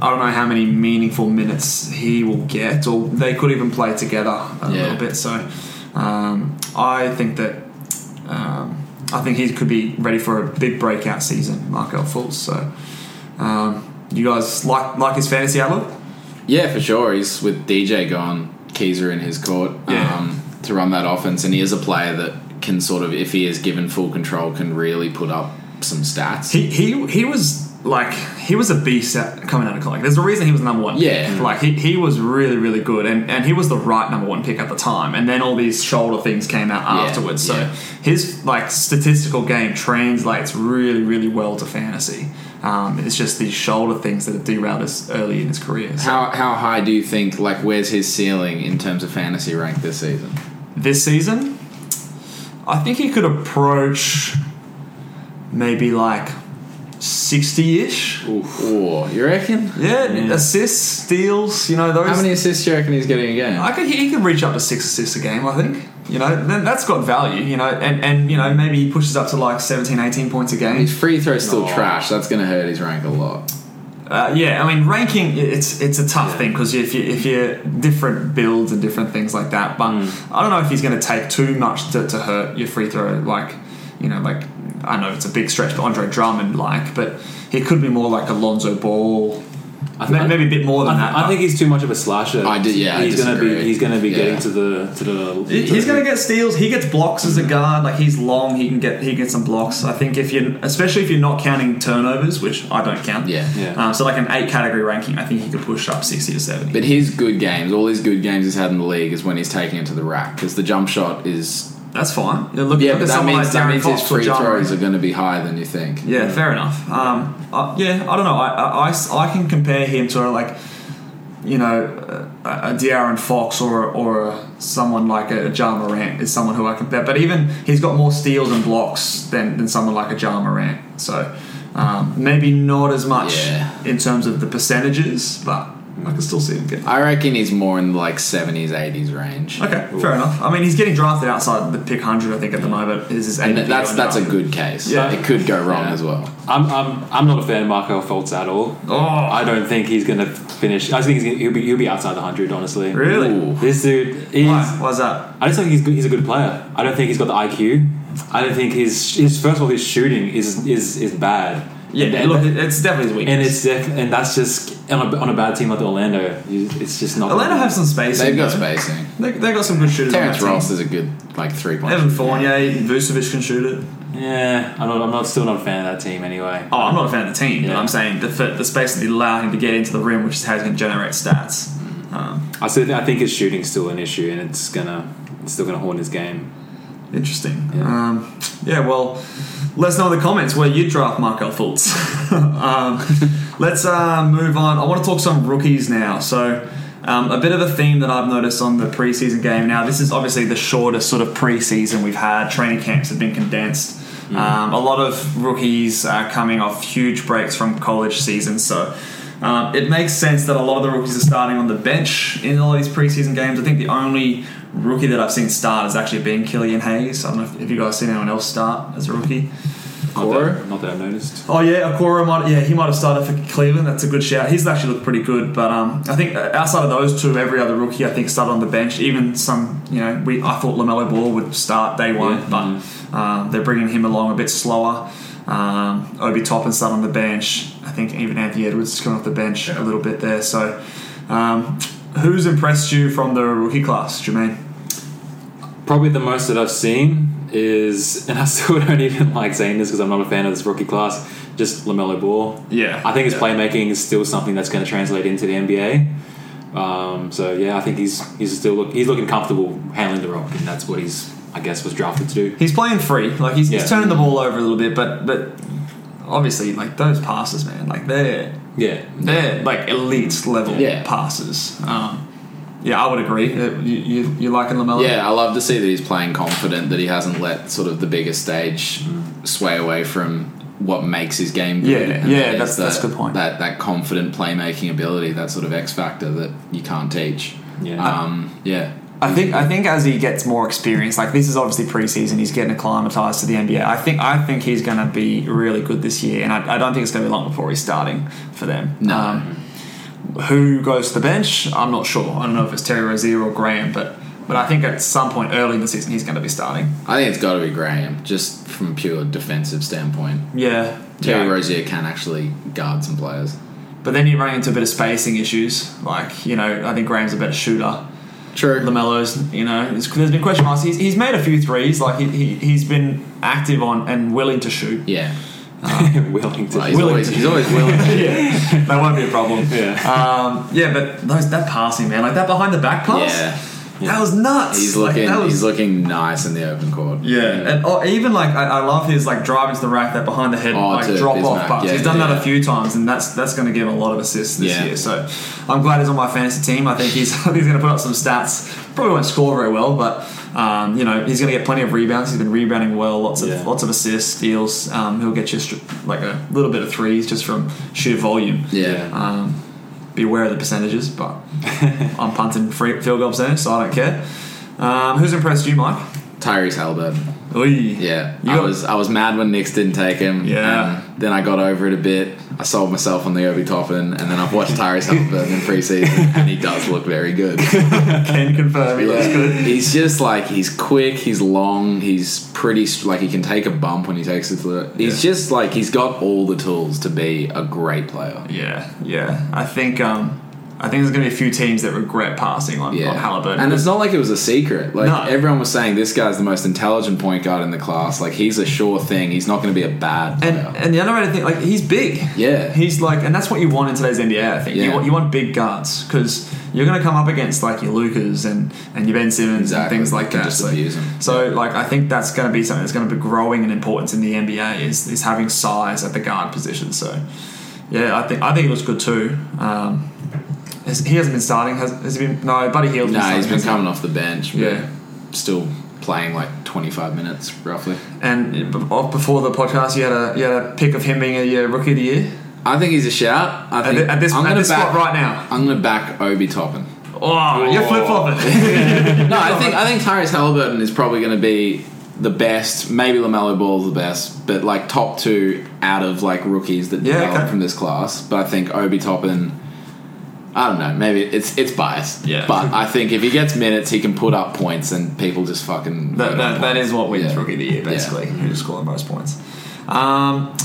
I don't know how many meaningful minutes he will get, or they could even play together a Yeah. little bit. So um, I think that um, I think he could be ready for a big breakout season, Markelle Fultz. So um, you guys like like his fantasy outlook? Yeah, for sure. He's with DJ gone, Keezer in his court Yeah. um, to run that offense, and he is a player that can sort of, if he is given full control, can really put up some stats. He he he was like he was a beast at, coming out of college. There's a reason he was the number one. Yeah. pick. like he, he was really really good, and and he was the right number one pick at the time. And then all these shoulder things came out Yeah, afterwards. So yeah. his like statistical game translates really really well to fantasy. Um, it's just these shoulder things that have derailed us early in his career. So How how high do you think? Like, where's his ceiling in terms of fantasy rank this season? this season, I think he could approach maybe like sixty ish. Oh, you reckon? Yeah, assists, steals, you know those. How many assists do you reckon he's getting a game? I could he could reach up to six assists a game. I think You know, then that's got value. You know, and and you know maybe he pushes up to like 17, 18 points a game. His free throw's still Oh. trash. That's going to hurt his rank a lot. Uh, yeah, I mean ranking it's it's a tough thing because if you if you're different builds and different things like that, but I don't know if he's going to take too much to, to hurt your free throw. Like you know, like I know it's a big stretch, but Andre Drummond like, but he could be more like Alonzo Ball, I May- maybe a bit more than I, that. I think he's too much of a slasher. I do- yeah, he's gonna be he's gonna be Yeah. getting to the to the. He- He's going to get steals. He gets blocks as a guard. Like he's long. He can get he gets some blocks. I think if you, especially if you're not counting turnovers, which I don't count. Yeah. Yeah. Um, so like an eight category ranking, I think he could push up sixty to seventy. But his good games, all his good games he's had in the league, is when he's taking it to the rack because the jump shot is. That's fine. Yeah, look, Yeah, look but at that means like that means Fox his free throws are going to be higher than you think. Yeah, fair enough. Um, uh, yeah, I don't know. I, I, I, can compare him to like, you know, a, a De'Aaron Fox or or a, someone like a, Ja Morant is someone who I compare. But even he's got more steals and blocks than, than someone like a Ja Morant. So um, maybe not as much Yeah. in terms of the percentages, but I can still see him get. I reckon he's more in the like seventies, eighties range. Okay, fair enough. I mean, he's getting drafted outside the pick hundred. I think at the moment is his And ADP that's on that's a good case. Yeah. It could go wrong Yeah. as well. I'm, I'm I'm not a fan of Markelle Fultz at all. Oh. I don't think he's gonna finish. I think he's, he'll be he'll be outside the hundred. Honestly, Really? Ooh. This dude, he's, Why? Why's that? I just think he's good, he's a good player. I don't think he's got the IQ. I don't think his his first of all his shooting is is is bad. Yeah, and, look, it's definitely his weakness. and it's def- and that's just on a, on a bad team like the Orlando. you- It's just not. Atlanta have some spacing. They've got though. spacing. They, they got some good shooters. on Terrence that team. Ross is a good like three point. Evan Fournier, Vucevic can shoot it. Yeah, I'm not. I'm not still not a fan of that team anyway. Oh, I'm not a fan of the team, but Yeah. I'm saying the the space that they allow him to get into the rim, which is how he's going to generate stats. Um, I still I think his shooting's still an issue, and it's gonna it's still gonna haunt his game. Interesting. Yeah. Um, yeah. Well, let us know in the comments where you draft Markelle Fultz. um, let's uh, move on. I want to talk some rookies now. So. Um, a bit of a theme that I've noticed on the preseason game. Now, this is obviously the shortest sort of preseason we've had. Training camps have been condensed. Um, a lot of rookies are coming off huge breaks from college seasons, so um, it makes sense that a lot of the rookies are starting on the bench in all these preseason games. I think the only rookie that I've seen start has actually been Killian Hayes. I don't know if, if you guys seen anyone else start as a rookie. Not Okoro? that, not that I've noticed. Oh yeah, Okoro might yeah he might have started for Cleveland. That's a good shout. He's actually looked pretty good, but um, I think outside of those two, every other rookie I think started on the bench. Even some you know we I thought Lamelo Ball would start day one, Yeah. but um, they're bringing him along a bit slower. Um, Obi Toppin started on the bench. I think even Anthony Edwards is coming off the bench a little bit there. So, um, who's impressed you from the rookie class, Jermayne? Probably the most that I've seen is, and I still don't even like saying this because I'm not a fan of this rookie class. Just Lamelo Ball. Yeah, I think his Yeah. playmaking is still something that's going to translate into the NBA. Um, so yeah, I think he's he's still look, he's looking comfortable handling the rock, and that's what he's I guess was drafted to do. He's playing free, like he's, Yeah. he's turning the ball over a little bit, but but obviously like those passes, man, like they're Yeah, they're like elite level Yeah. passes. Um, yeah, I would agree. Uh, You, you, you liking Lamelo? Yeah, I love to see that he's playing confident, that he hasn't let sort of the bigger stage sway away from what makes his game good. Yeah, And yeah, that is that's- that's a good point. That that confident playmaking ability, that sort of X factor that you can't teach. Yeah. Um, yeah. I think I think as he gets more experience, like this is obviously preseason, he's getting acclimatized to the NBA. I think I think he's going to be really good this year, and I, I don't think it's going to be long before he's starting for them. No. Um, who goes to the bench? I'm not sure. I don't know if it's Terry Rozier or Graham, but but I think at some point early in the season he's going to be starting. I think it's got to be Graham, just from a pure defensive standpoint. Yeah, Terry yeah. Rozier can actually guard some players. But then you run into a bit of spacing issues. Like you know, I think Graham's a better shooter. True. Lamelo's, you know, there's, there's been question marks. He's, he's made a few threes. Like he, he he's been active on and willing to shoot. Yeah. willing to. Well, he's, Willing always, to- he's always willing. yeah, that won't be a problem. Yeah. Um, yeah, but those that passing man, like that behind the back pass, yeah. That was nuts. He's looking that was- he's looking nice in the open court. Yeah, and oh, even like I, I love his like driving to the rack, that behind the head Oh, like to drop off Bismack, pass. yeah, he's done that a few times, and that's that's going to give him a lot of assists this Yeah. year. So I'm glad he's on my fantasy team. I think he's he's going to put up some stats. Probably won't score very well, but um, you know he's going to get plenty of rebounds. He's been rebounding well, lots of Yeah. lots of assists, steals. Um, he'll get you str- like a little bit of threes just from sheer volume. Yeah. Um, be aware of the percentages, but I'm punting free field goal percentage, so I don't care. Um, who's impressed you, Mike? Tyrese Halliburton. Oy. Yeah, You I got- was I was mad when Knicks didn't take him. Yeah. and then I got over it a bit. I sold myself on the Obi Toppin, and then I've watched Tyrese Halliburton in preseason, and he does look very good. Can confirm he looks good. He's just like he's quick, he's long, he's pretty st- like he can take a bump when he takes it to it. He's just like he's got all the tools to be a great player. Yeah, yeah. I think um, I think there's going to be a few teams that regret passing on, Yeah, on Halliburton. and it's not like it was a secret. Like No. everyone was saying, this guy's the most intelligent point guard in the class. Like he's a sure thing. He's not going to be a bad player. and and the underrated thing, like he's big. Yeah. he's like, and that's what you want in today's NBA. I think you want you want big guards because you're going to come up against like your Lucas and and your Ben Simmons Exactly. and things like that. just so, abuse so like I think that's going to be something that's going to be growing in importance in the NBA is is having size at the guard position. So yeah, I think I think it looks good too. Um, has- he hasn't been starting. Has, has he been? No, Buddy Hield's Nah, he's starting, been hasn't he? coming off the bench. but Yeah. still playing like 25 minutes roughly. And b- off before the podcast, you had a you had a pick of him being a uh, rookie of the year I think he's a shout. I at, think thi- at this I'm at gonna this back, spot right now. I'm going to back Obi Toppin. Oh, you're flip flopping. No, I think I think Tyrese Halliburton is probably going to be the best. Maybe Lamelo Ball is the best, but like top two out of like rookies that Yeah, develop okay. from this class. But I think Obi Toppin. I don't know. Maybe it's it's biased. Yeah. But I think if he gets minutes, he can put up points, and people just fucking. that, that, that is what wins Yeah. rookie of the year, Yeah. basically. Who just scoring most points. Um,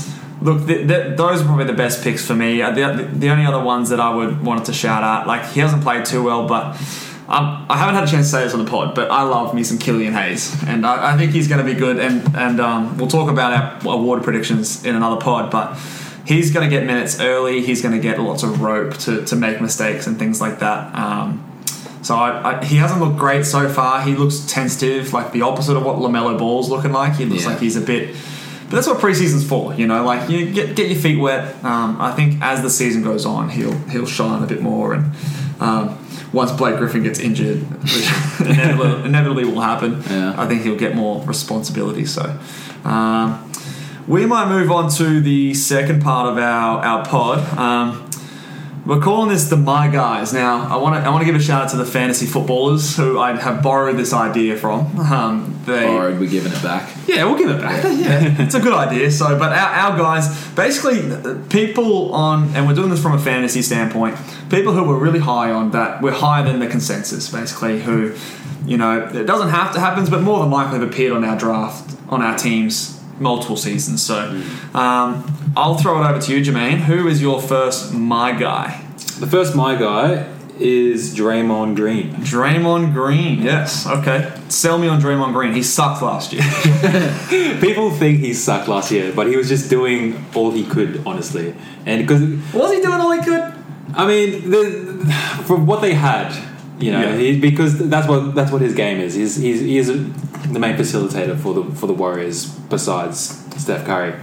look, th th those are probably the best picks for me. Uh, The, the only other ones that I would wanted to shout out, like he hasn't played too well, but. Um, I haven't had a chance to say this on the pod, but I love me some Killian Hayes, and I, I think he's going to be good. And and um, we'll talk about our award predictions in another pod, but he's going to get minutes early. He's going to get lots of rope to, to make mistakes and things like that. Um, so I, I, he hasn't looked great so far. He looks tentative, like the opposite of what Lamelo Ball's looking like. He looks Yeah. like he's a bit. But that's what preseason's for, you know. Like you get get your feet wet. Um, I think as the season goes on, he'll he'll shine a bit more. And um, once Blake Griffin gets injured, which inevitably, inevitably will happen, Yeah. I think he'll get more responsibility. So. Um, we might move on to the second part of our, our pod. Um, we're calling this the My Guys. Now, I want to I want to give a shout out to the fantasy footballers who I have borrowed this idea from. Um, they, Borrowed, we're giving it back. yeah, we'll give it back. Yeah, it's a good idea. So, but our, our guys, basically, uh, people on, and we're doing this from a fantasy standpoint, people who were really high on that, we're higher than the consensus, basically, who, you know, it doesn't have to happen, but more than likely have appeared on our draft, on our teams multiple seasons. So, um, I'll throw it over to you, Jermayne. Who is your first my guy? The first my guy is Draymond Green. Draymond Green. Yes. Okay. Sell me on Draymond Green. He sucked last year. People think he sucked last year, but he was just doing all he could, honestly. And because Was he doing all he could? I mean, the, from what they had, you know, Yeah. he, because that's what that's what his game is. He's he's, he's the main facilitator for the for the Warriors besides Steph Curry.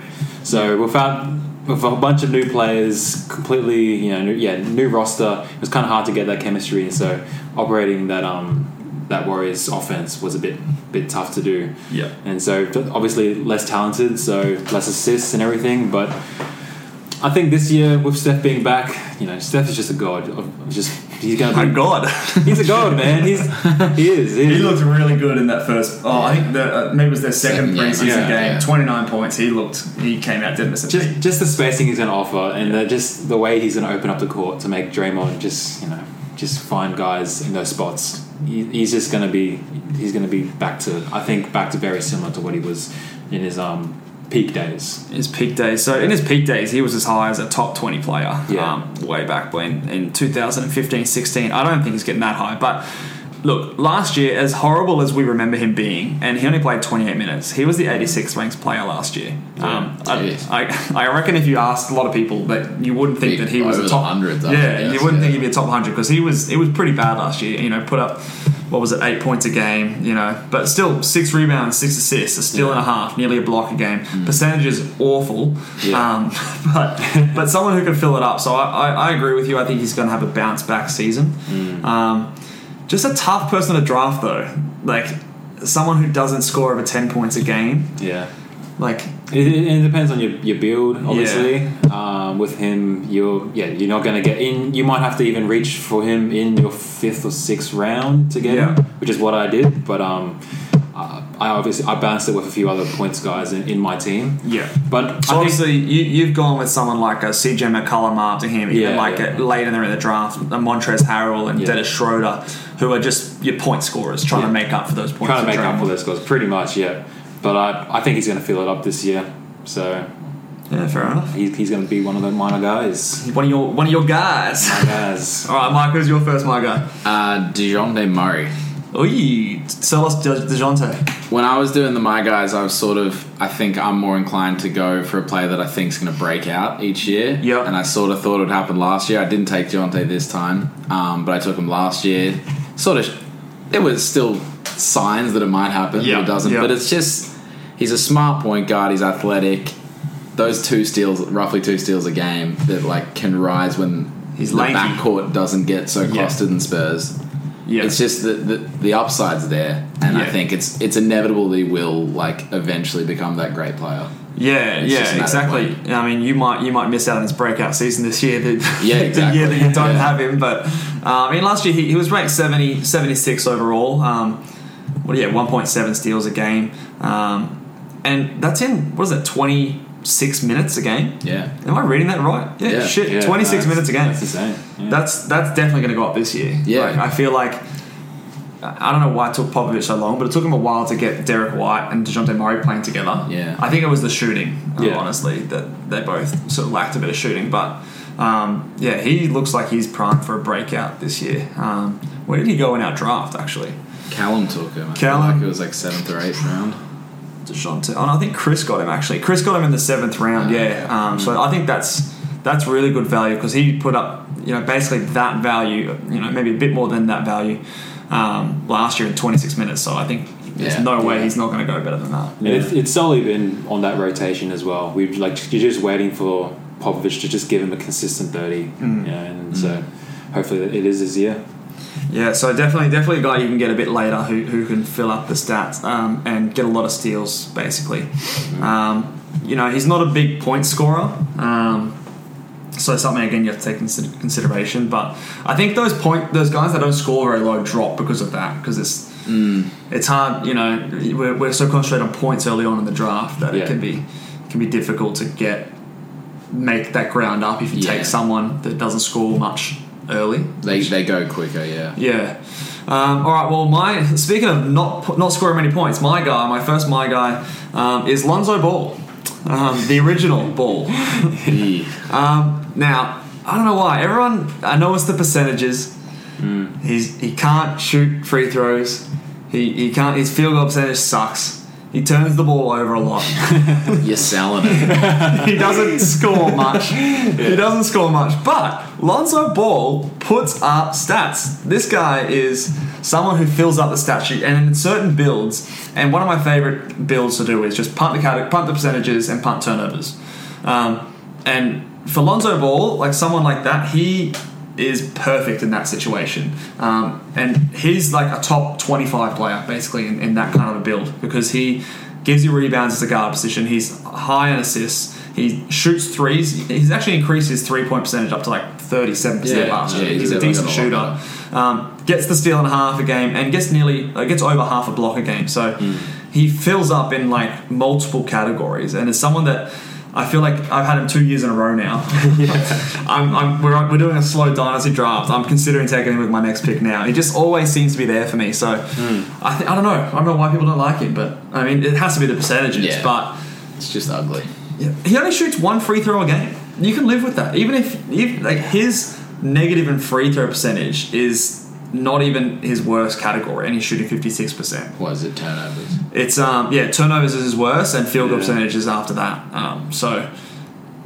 So without with a bunch of new players, completely you know, new, yeah, new roster, it was kind of hard to get that chemistry. And so operating that um that Warriors offense was a bit bit tough to do. Yeah. And so obviously less talented, so less assists and everything, but. I think this year with Steph being back, you know, Steph is just a god. Of just he's gonna be, a God. He's a god, man. He's he is. He looked really good in that first. Oh, I think the, uh, maybe it was their second Second game, preseason yeah, game. yeah. Twenty nine points. He looked. He came out didn't miss a just just the spacing he's gonna offer, and the, just the way he's gonna open up the court to make Draymond just you know just find guys in those spots. He, he's just gonna be he's gonna be back to I think back to very similar to what he was in his um peak days. His peak days. So in his peak days, he was as high as a top twenty player. Yeah. Um, way back when in 2015-16. I don't think he's getting that high, but. Look, last year, as horrible as we remember him being, and he only played 28 minutes, he was the 86th ranked player last year. Um, I, I, I reckon if you asked a lot of people that you wouldn't think Be that he was a top 100. Yeah, guess, you wouldn't yeah. think he'd be a top 100 because he was it was pretty bad last year. You know, put up what was it, eight points a game. You know, but still six rebounds, six assists, a steal and a half, nearly a block a game. Percentage is awful. Mm. Yeah. Um, but but someone who can fill it up. So I, I, I agree with you. I think he's going to have a bounce back season. Mm. Um, just a tough person to draft though. Like someone who doesn't score over 10 points a game. Yeah. Like It, it, depends on your, your build, obviously. Um, with him, you're yeah, you're not going to get in. You might have to even reach for him in your fifth or sixth round to get Yeah. him, which is what I did. But um, uh, I obviously I balanced it with a few other points guys in, in my team. Yeah. But So I think, obviously, you, you've gone with someone like a CJ McCollum after him, even Yeah, like yeah. later in the draft, a Montrezl Harrell and Yeah. Dennis Schroeder, who are just your point scorers trying to make up for those points. trying to make up for those scores, pretty much, yeah. But I I think he's going to fill it up this year. So Yeah, fair enough. he, he's going to be one of the minor guys. One of your one of your guys. My guys. All right, Mike, who's your first my guy? Uh, Dejounte Murray. Oy, sell us De- Dejounte. When I was doing the my guys, I was sort of. I think I'm more inclined to go for a player that I think is going to break out each year. Yeah. And I sort of thought it would happen last year. I didn't take Dejounte this time, um, but I took him last year. Sort of. There was still signs that it might happen, Yeah, but it doesn't. yeah. But it's just he's a smart point guard. He's athletic. Those two steals, roughly two steals a game, that like can rise when He's the lanky. backcourt doesn't get so Yeah. clustered in Spurs. Yeah, It's just the, the the upside's there, and I think it's it's inevitable that he will like eventually become that great player. Yeah, It's yeah, exactly. I mean, you might you might miss out on his breakout season this year. The, Yeah, the year that you don't Yeah. have him, but uh, I mean, last year he, he was ranked 70, 76 overall. Um, what do you one point seven steals a game, um, and that's in what is it twenty six minutes a game? Yeah, Am I reading that right? Yeah, Yeah. shit, Yeah, twenty six minutes a game. That's insane. Yeah. That's that's definitely going to go up this year. Yeah. Like, I feel like I don't know why it took Popovich so long, but it took him a while to get Derrick White and Dejounte Murray playing together. Yeah. I think it was the shooting, Yeah. honestly, that they both sort of lacked a bit of shooting. But um, yeah, he looks like he's primed for a breakout this year. Um, where did he go in our draft? Actually, Callum took him. I Callum. feel like it was like seventh or eighth round. Dejounte. No, I think Chris got him actually. Chris got him in the seventh round. Yeah. Um, so I think that's that's really good value because he put up you know basically that value, you know maybe a bit more than that value um, last year in 26 minutes. So I think there's Yeah. no way he's not going to go better than that. And it's, it's solely been on that rotation as well. We've like you're just waiting for Popovich to just give him a consistent thirty, Mm. yeah, and so hopefully it is this year. Yeah, so definitely, definitely a guy you can get a bit later who, who can fill up the stats um, and get a lot of steals, basically. Um, you know, he's not a big point scorer, um, so something again you have to take into consideration. But I think those point those guys that don't score very low drop because of that, because it's it's hard. You know, we're, we're so concentrated on points early on in the draft that Yeah. it can be can be difficult to get make that ground up if you Yeah. take someone that doesn't score much early. They they go quicker. Yeah. Yeah. Um, all right. Well, my speaking of not not scoring many points, my guy, my first my guy, um, is Lonzo Ball, um, the original Ball. Um, now I don't know why everyone. I know it's the percentages. He's he can't shoot free throws. He he can't. His field goal percentage sucks. He turns the ball over a lot. You're selling it. he doesn't score much. He doesn't score much. But Lonzo Ball puts up stats. This guy is someone who fills up the stat sheet, and in certain builds, and one of my favorite builds to do is just punt the cate- punt the percentages and punt turnovers. Um, and for Lonzo Ball, like someone like that, he is perfect in that situation. Um, and he's like a top 25 player, basically, in, in that kind of a build because he gives you rebounds as a guard position. He's high on assists. He shoots threes. He's actually increased his three point percentage up to like 37% Yeah, last yeah, year. he's He's a decent shooter. Um, gets the steal and a half a game and gets nearly uh, gets over half a block a game. So he fills up in like multiple categories and is someone that I feel like I've had him two years in a row now. I'm, I'm, we're, we're doing a slow dynasty draft. I'm considering taking him with my next pick now. He just always seems to be there for me. So hmm. I, th- I don't know. I don't know why people don't like him, but I mean, it has to be the percentages. Yeah. But It's just ugly. yeah. He only shoots one free throw a game. You can live with that, even if, if like his and free throw percentage is not even his worst category, and he's shooting fifty six percent. What is it? Turnovers. It's um yeah, turnovers is his worst, and field goal Yeah. percentage is after that. Um, so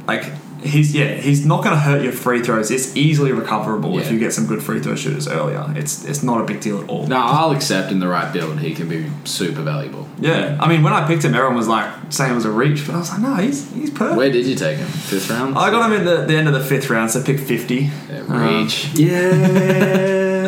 like he's yeah he's not going to hurt your free throws. It's easily recoverable if you get some good free throw shooters earlier. It's it's not a big deal at all. Now I'll accept in the right build he can be super valuable. Yeah, I mean when I picked him, everyone was like saying it was a reach, but I was like, no, he's he's perfect. Where did you take him? Fifth round. I got him in the, the end of the fifth round, so pick 50. Yeah, reach. Yeah,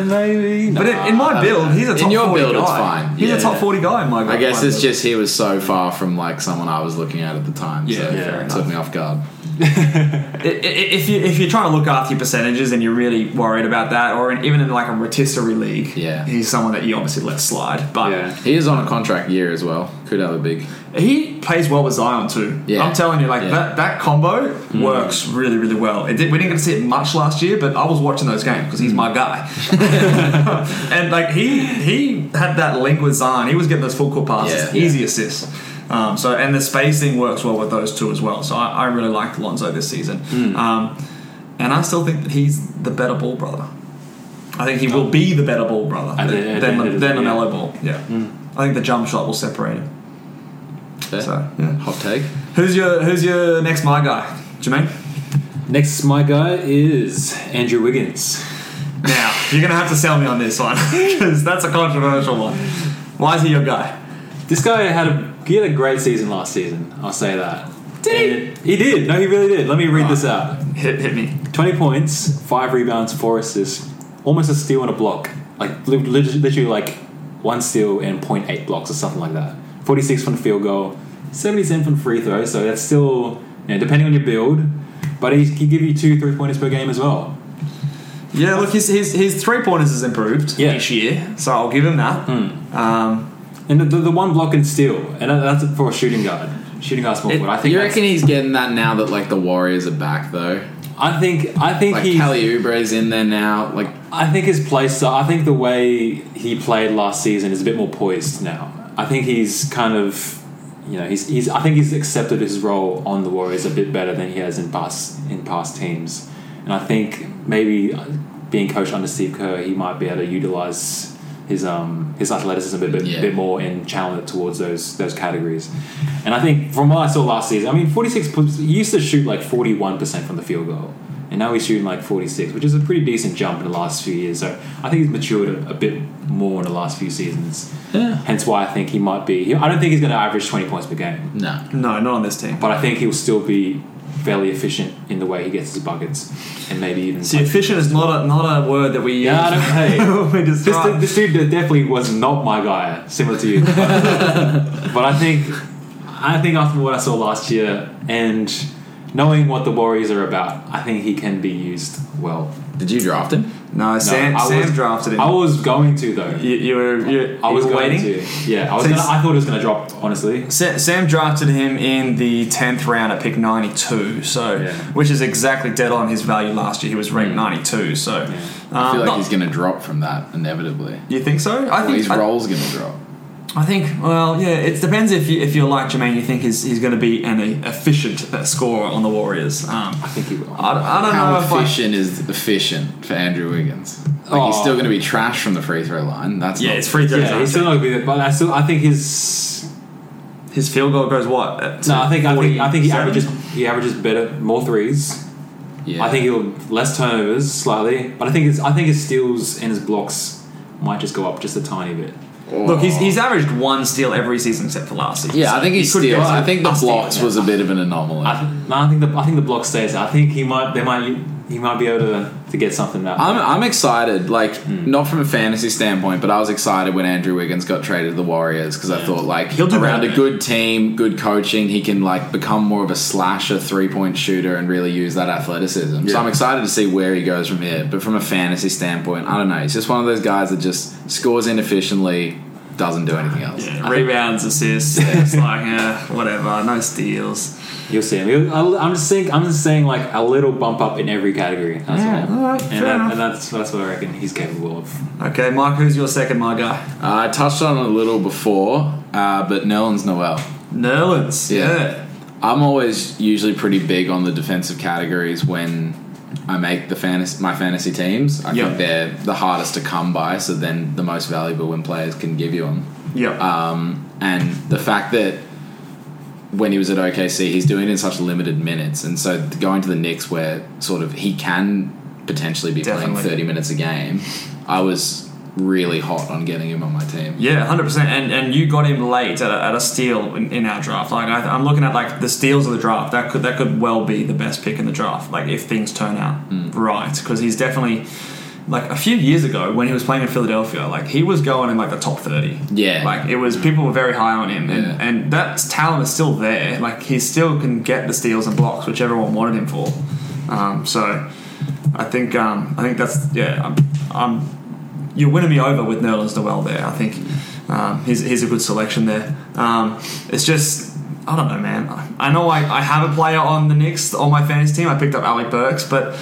maybe. But in, in my build, he's a In top your 40 build, guy. it's fine. He's a top 40 guy in my I guess my it's build. just he was so far from like someone I was looking at at the time. Yeah, so fair it enough. took me off guard. If you if you're trying to look after your percentages and you're really worried about that, or in, even in like a rotisserie league, Yeah. he's someone that you obviously let slide. But Yeah. He is on a contract year as well. Could have a big. he plays well with Zion too. Yeah. I'm telling you, like Yeah. that that combo mm. works really really well. It did, we didn't get to see it much last year, but I was watching those games because he's mm. my guy. and like he he had that link with Zion. He was getting those full court passes, Yeah. easy assists. Um, so and the spacing works well with those two as well. So I, I really liked Lonzo this season. Um, and I still think that he's the better ball brother. I think he will be the better ball brother the- than, than, than yeah. LaMelo Ball. Yeah, I think the jump shot will separate him. Fair. So yeah. Hot take. Who's your Who's your next my guy, Jermayne? Next, my guy is Andrew Wiggins. Now you're gonna have to sell me on this one because that's a controversial one. Why is he your guy? This guy had a he had a great season last season. I'll say that. Did he? He did. No, he really did. Let me read this out. Hit Hit me. 20 points, 5 rebounds, 4 assists, almost a steal and a block. Like, li- lit- literally, like, one steal and 0.8 blocks or something like that. 46 from the field goal, 77 from free throw, so that's still, you know, depending on your build, but he can give you two three pointers per game as well. Yeah, look, his his, his three pointers has improved Yeah. each year, so I'll give him that. Um, And the, the, the one block and steal, and that- that's for a shooting guard. Shooting guard small forward. I think You reckon he's getting that now that like the Warriors are back though? I think I think Like he's Kelly Oubre's in there now. Like I think his play style. I think the way he played last season is a bit more poised now. I think he's kind of, you know, he's, he's. I think he's accepted his role on the Warriors a bit better than he has in past in past teams, and I think maybe being coached under Steve Kerr, he might be able to utilize his um his athleticism a bit, Yeah. bit more and channel it towards those those categories. And I think from what I saw last season, I mean, forty six. He used to shoot like forty one percent from the field goal. And now he's shooting like 46, which is a pretty decent jump in the last few years. So I think he's matured a, a bit more in the last few seasons. Yeah. Hence why I think he might be. I don't think he's going to average 20 points per game, no. no, not on this team. but I think he'll still be fairly efficient in the way he gets his buckets, and maybe even. See, efficient is not a not a word that we use. Yeah, I hey. when we This, describe- this dude definitely was not my guy, similar to you. But, but I think, I think after what I saw last year and knowing what the Warriors are about, I think he can be used well. Did you draft him? No, Sam, I Sam was- drafted him. I was going to though. you, you were you, I was you were going waiting. to. Yeah, I was. So Gonna, I thought it was going to drop. Honestly, Sa- Sam drafted him in the tenth round at pick ninety two, so Yeah. which is exactly dead on his value last year. He was ranked ninety two, so I um, feel like not- he's going to drop from that inevitably. you think so? I Well, think his I, role's going to drop. I think well, yeah, it depends if you if you're like Jermayne, you think he's, he's going to be an efficient uh, scorer on the Warriors. Um, I think he will. I, I don't How know if I, efficient is efficient for Andrew Wiggins? Like he's Oh. still going to be trash from the free throw line. That's yeah, not it's free throws. yeah, he's still not going to be. there. But I still, I think his. his field goal goes what? No, I think I think I think he averages he averages better more threes. Yeah. I think he'll less turnovers slightly, but I think his I think his steals and his blocks might just go up just a tiny bit. Look, he's, he's averaged one steal every season except for last season. Yeah, so I think he could steals. get I think the a steal, blocks yeah. was a bit of an anomaly. I th- no, I think the I think the block stays. I think he might they might he might be able to, to get something out. I'm, I'm excited, like Hmm. not from a fantasy standpoint, but I was excited when Andrew Wiggins got traded to the Warriors because I thought like He'll do around better, a good team, good coaching, he can like become more of a slasher, three point shooter, and really use that athleticism. So I'm excited to see where he goes from here. But from a fantasy standpoint, I don't know. He's just one of those guys that just scores inefficiently, doesn't do anything else. Yeah, rebounds, assists. it's like eh, whatever, no steals. You'll see him. I'll- I'm just saying. I'm just saying like a little bump up in every category. That's all. alright, and, that, and that's that's what I reckon he's capable of. Okay, Mike, who's your second my guy? Uh, I touched on it a little before, uh, but Nerlens Noel. Nerlens. Yeah. Yeah. I'm always usually pretty big on the defensive categories when I make the fantasy my fantasy teams. I Yeah. think they're the hardest to come by, so then the most valuable when players can give you them. Yeah. Um, and the fact that when he was at OKC, he's doing it in such limited minutes, and so going to the Knicks where sort of he can potentially be Definitely. playing 30 minutes a game, I was really hot on getting him on my team. Yeah, hundred percent. And and you got him late at a, at a steal in, in our draft. Like I, I'm looking at like the steals of the draft. That could that could well be the best pick in the draft. Like if things turn out hmm. right, because he's definitely like a few years ago when he was playing in Philadelphia, like he was going in like the top thirty. Yeah. like it was people were very high on him, and, Yeah. and that talent is still there. Like he still can get the steals and blocks, which everyone wanted him for. Um, so I think um, I think that's yeah. I'm, I'm you're winning me over with Nerlens Noel there. I think um, he's he's a good selection there. Um, it's just. I don't know, man. I know I, I have a player on the Knicks on my fantasy team. I picked up Alec Burks, but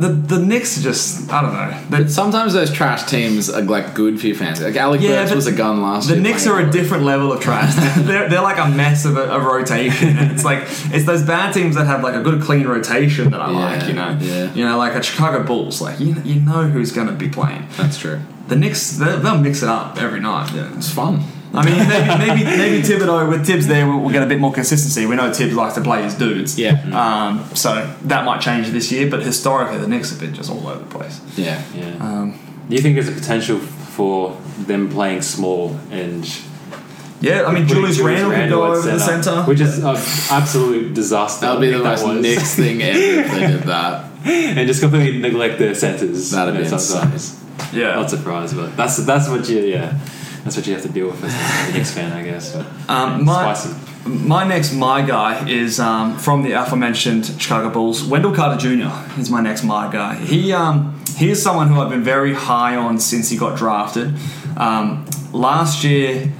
the the Knicks are just I don't know. But sometimes those trash teams are like good for your fantasy. Like Alec Yeah, Burks was a gun last The year. The Knicks are a different level of trash. they're, they're like a mess of a, a rotation. And it's like it's those bad teams that have like a good clean rotation that I Yeah, like. You know, yeah. you know, like a Chicago Bulls. Like you, you know who's going to be playing. That's true. The Knicks, they'll, they'll mix it up every night. Yeah. It's fun. I mean, maybe maybe maybe Thibodeau with Thibs there, we'll, we'll get a bit more consistency. We know Thibs likes to play his dudes. Yeah. Um, so that might change this year, but historically the Knicks have been just all over the place. Yeah. Yeah. Um, Do you think there's a potential for them playing small and yeah, I mean, putting Julius Randle could go at over the center. which is an absolute disaster. That'll be the that most. Knicks thing ever if they did that. and just completely neglect their centers. That'd you be insane. yeah. Not surprised, but that's that's what you yeah. That's what you have to deal with as a Knicks fan, I guess. But, Um, my, spicy. my next my guy is um, from the aforementioned Chicago Bulls. Wendell Carter Jr. is my next my guy. He um, he is someone who I've been very high on since he got drafted. Um, last year,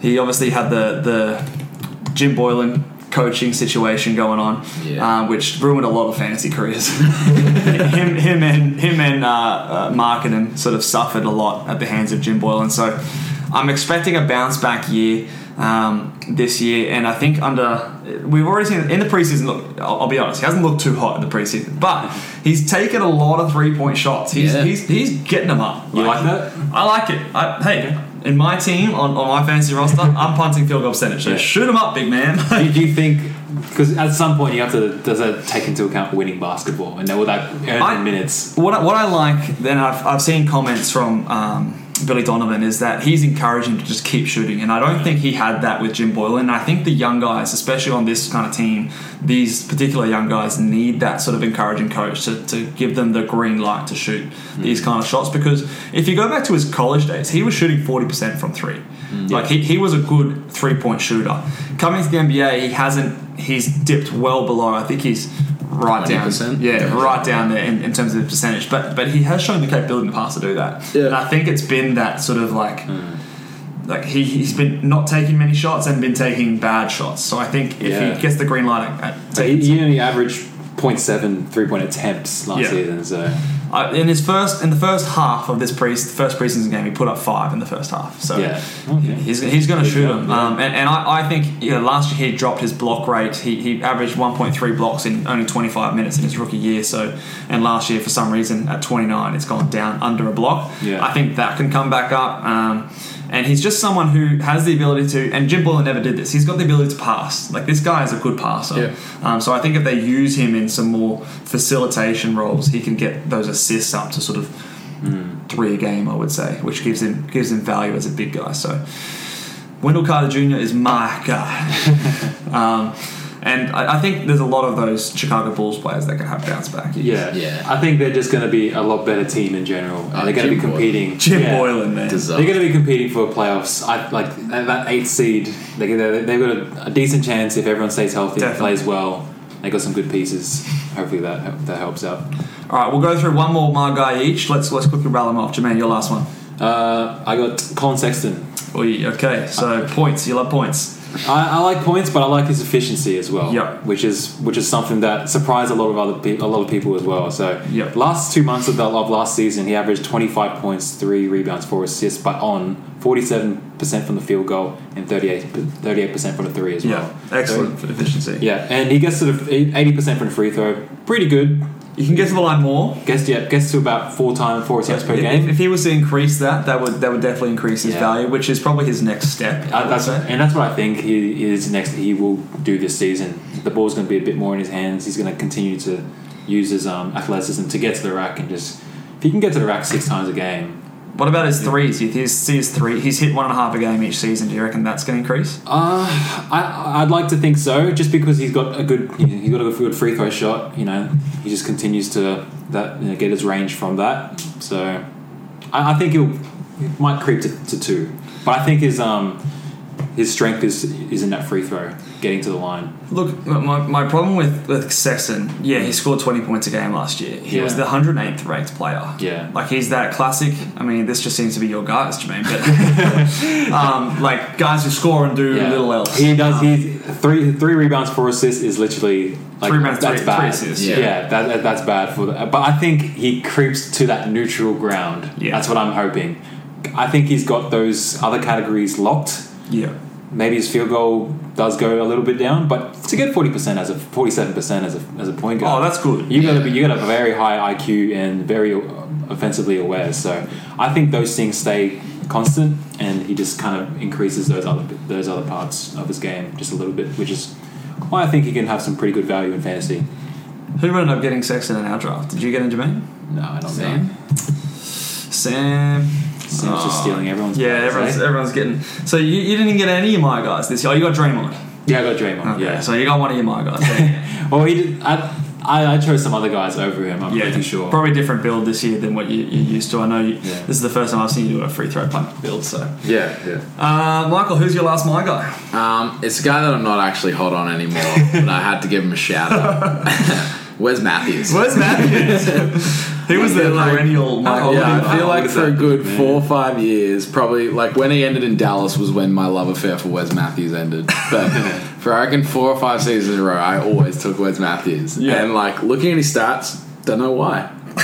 he obviously had the the Jim Boylen coaching situation going on, Yeah. um, which ruined a lot of fantasy careers. him, him, and him and uh, uh, sort of suffered a lot at the hands of Jim Boylen. So I'm expecting a bounce back year um, this year, and I think under we've already seen in the preseason. Look, I'll, I'll be honest, he hasn't looked too hot in the preseason, but he's taken a lot of three point shots. He's, Yeah. he's he's getting them up. You like that? I like it. I, hey, in my team on, on my fantasy roster, I'm punting field goal percentage. So Yeah. shoot him up, big man. do, you- do you think? Because at some point you have to does that take into account winning basketball and then will that earn I- minutes? What I, what I like, then I've, I've seen comments from um, Billy Donovan is that he's encouraging to just keep shooting, and I don't think he had that with Jim Boylen. And I think the young guys, especially on this kind of team, these particular young guys need that sort of encouraging coach to, to give them the green light to shoot these hmm. kind of shots. Because if you go back to his college days, he was shooting forty percent from three. Mm. Like he, he was a good three point shooter. Coming to the NBA, he hasn't. He's dipped well below. I think he's right down. 20%? Yeah, right down there in, in terms of percentage. But but he has shown the capability in the past to do that. Yeah. And I think it's been that sort of like. Hmm. Like he, he's been not taking many shots and been taking bad shots. So I think if Yeah. he gets the green light at, at he, he only averaged 0.7 three point attempts last Yeah. season, so Uh, in his first in the first half of this pre first preseason game, he put up five in the first half. So Yeah. Okay. he's, he's going to shoot job, him. yeah. Um, and and I, I think you know, last year he dropped his block rate. He, he averaged 1.3 blocks in only 25 minutes in his rookie year. So and last year for some reason at 29 it's gone down under a block. Yeah. I think that can come back up. Um, and he's just someone who has the ability to. And Jim Boylen never did this. He's got the ability to pass. Like this guy is a good passer. Yeah. Um, so I think if they use him in some more facilitation roles, he can get those assists up to sort of three a game, I would say, which gives him gives him value as a big guy. So Wendell Carter Jr. is my guy, um, and I, I think there's a lot of those Chicago Bulls players that can have bounce back. years. yeah, Yeah. I think they're just going to be a lot better team in general. Oh, they're going to Jim be Boylen. competing. Jim yeah. Boylen, man. Disaster. They're going to be competing for playoffs. I like that eighth seed. They they they've got a, a decent chance if everyone stays healthy, and Definitely. plays well. They got some good pieces. Hopefully that that helps out. All right, we'll go through one more my guy each. Let's let's quickly rattle them off. Jermayne, your last one. Uh, I got Collin Sexton. Oy, okay, so points. You love points. I, I like points, but I like his efficiency as well. Yep. Which is which is something that surprised a lot of other people, a lot of people as well. So Yep. last two months of, the, of last season, he averaged twenty five points, three rebounds, four assists, but on forty seven percent from the field goal and 38 percent from the three as well. Yeah, excellent So, efficiency. yeah, and he gets to the eighty percent from the free throw. Pretty good. You can get to the line more. Gets yeah, gets to about four times four attempts per If, game. if he was to increase that, that would that would definitely increase his Yeah. value, which is probably his next step. Uh, that's, and that's what I think he is next. He will do this season. The ball's going to be a bit more in his hands. He's going to continue to use his um, athleticism to get to the rack and just if he can get to the rack six times a game, What about his threes? You see his three. He's hit one and a half a game each season. Do you reckon that's going to increase? Uh, I, I'd like to think so, just because he's got a good, he's got a good free throw shot. You know, he just continues to that you know, get his range from that. So, I, I think he'll he might creep to, to two, but I think his um his strength is is in that free throw, getting to the line. Look, my, my problem with, with Sexton, yeah, he scored 20 points a game last year. He Yeah. was the 108th ranked player. Yeah. Like, he's that classic. I mean, this just seems to be your guys, Jermayne, but um, like guys who score and do Yeah. little else. He does. Um, He three three rebounds, four assists is literally like Three rebounds, that's three- bad. three assists. Yeah, Yeah. that, that- that's bad for. The, but I think he creeps to that neutral ground. Yeah. that's what I'm hoping. I think he's got those other categories locked. yeah. Maybe his field goal does go a little bit down, but to get forty percent as a forty-seven percent as a as a point guard, Oh, that's good. You gotta be you got a very high IQ and very uh, offensively aware. So I think those things stay constant, and he just kind of increases those other those other parts of his game just a little bit, which is why I think he can have some pretty good value in fantasy. Who ended up getting Sexton in our draft? Did you get in Jermayne? No, I don't Sam? know. Sam. Sam's just stealing everyone's. Yeah, players, everyone's, eh? everyone's getting. So you, you didn't get any of my guys this year. Oh, you got Draymond. Yeah, I got Draymond. Okay, yeah. so you got one of your my guys. Yeah, well, he did. I, I I chose some other guys over him. I'm pretty sure. Probably different build this year than what you, you're used to. I know you, Yeah. this is the first time I've seen you do a free throw punt build. So, Yeah, yeah. uh, Michael, who's your last my guy? Um, it's a guy that I'm not actually hot on anymore, but I had to give him a shout out. Wes Matthews? Wes Matthews? he was the perennial Michael. yeah, I feel like old for a good man? four or five years, probably like when he ended in Dallas was when my love affair for Wes Matthews ended. But for I reckon four or five seasons in a row, I always took Wes Matthews. Yeah. And like looking at his stats, don't know why.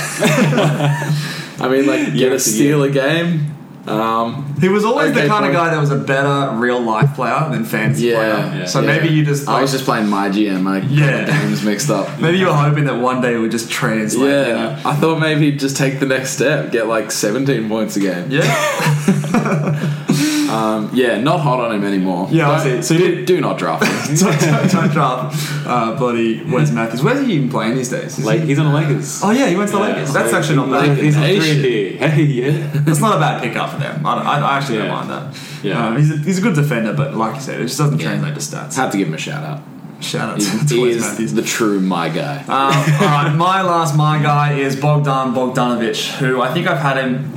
I mean, like get Year a after steal a game. Um, He was always the kind of guy that was a better real life player than fantasy Yeah, player. yeah. so yeah. maybe you just I was just playing my GM. My Yeah. games mixed up. maybe you were hoping that one day it would just translate. Yeah, you know? I thought maybe just take the next step, get like 17 points a game. yeah. Um, yeah, not hot on him anymore. Yeah, I Don't- see. So you do, did- do not draft him. don't, don't, don't draft uh, bloody Wes Matthews. Where's he even playing these days? Is Like he- he's on the Lakers. oh yeah, he went to the Yeah, Lakers. That's so actually not he's- bad. He's on Hey, three shit. here. Hey, yeah. That's not a bad pickup for them. I, I, I actually Yeah. don't mind that. Yeah. Um, he's, a, he's a good defender, but like you said, it just doesn't Yeah. translate to stats. Had to give him a shout out. Shout out He, to, to Wes is Matthews. the true my guy. Um, all right, my last my guy is Bogdan Bogdanovic, who I think I've had him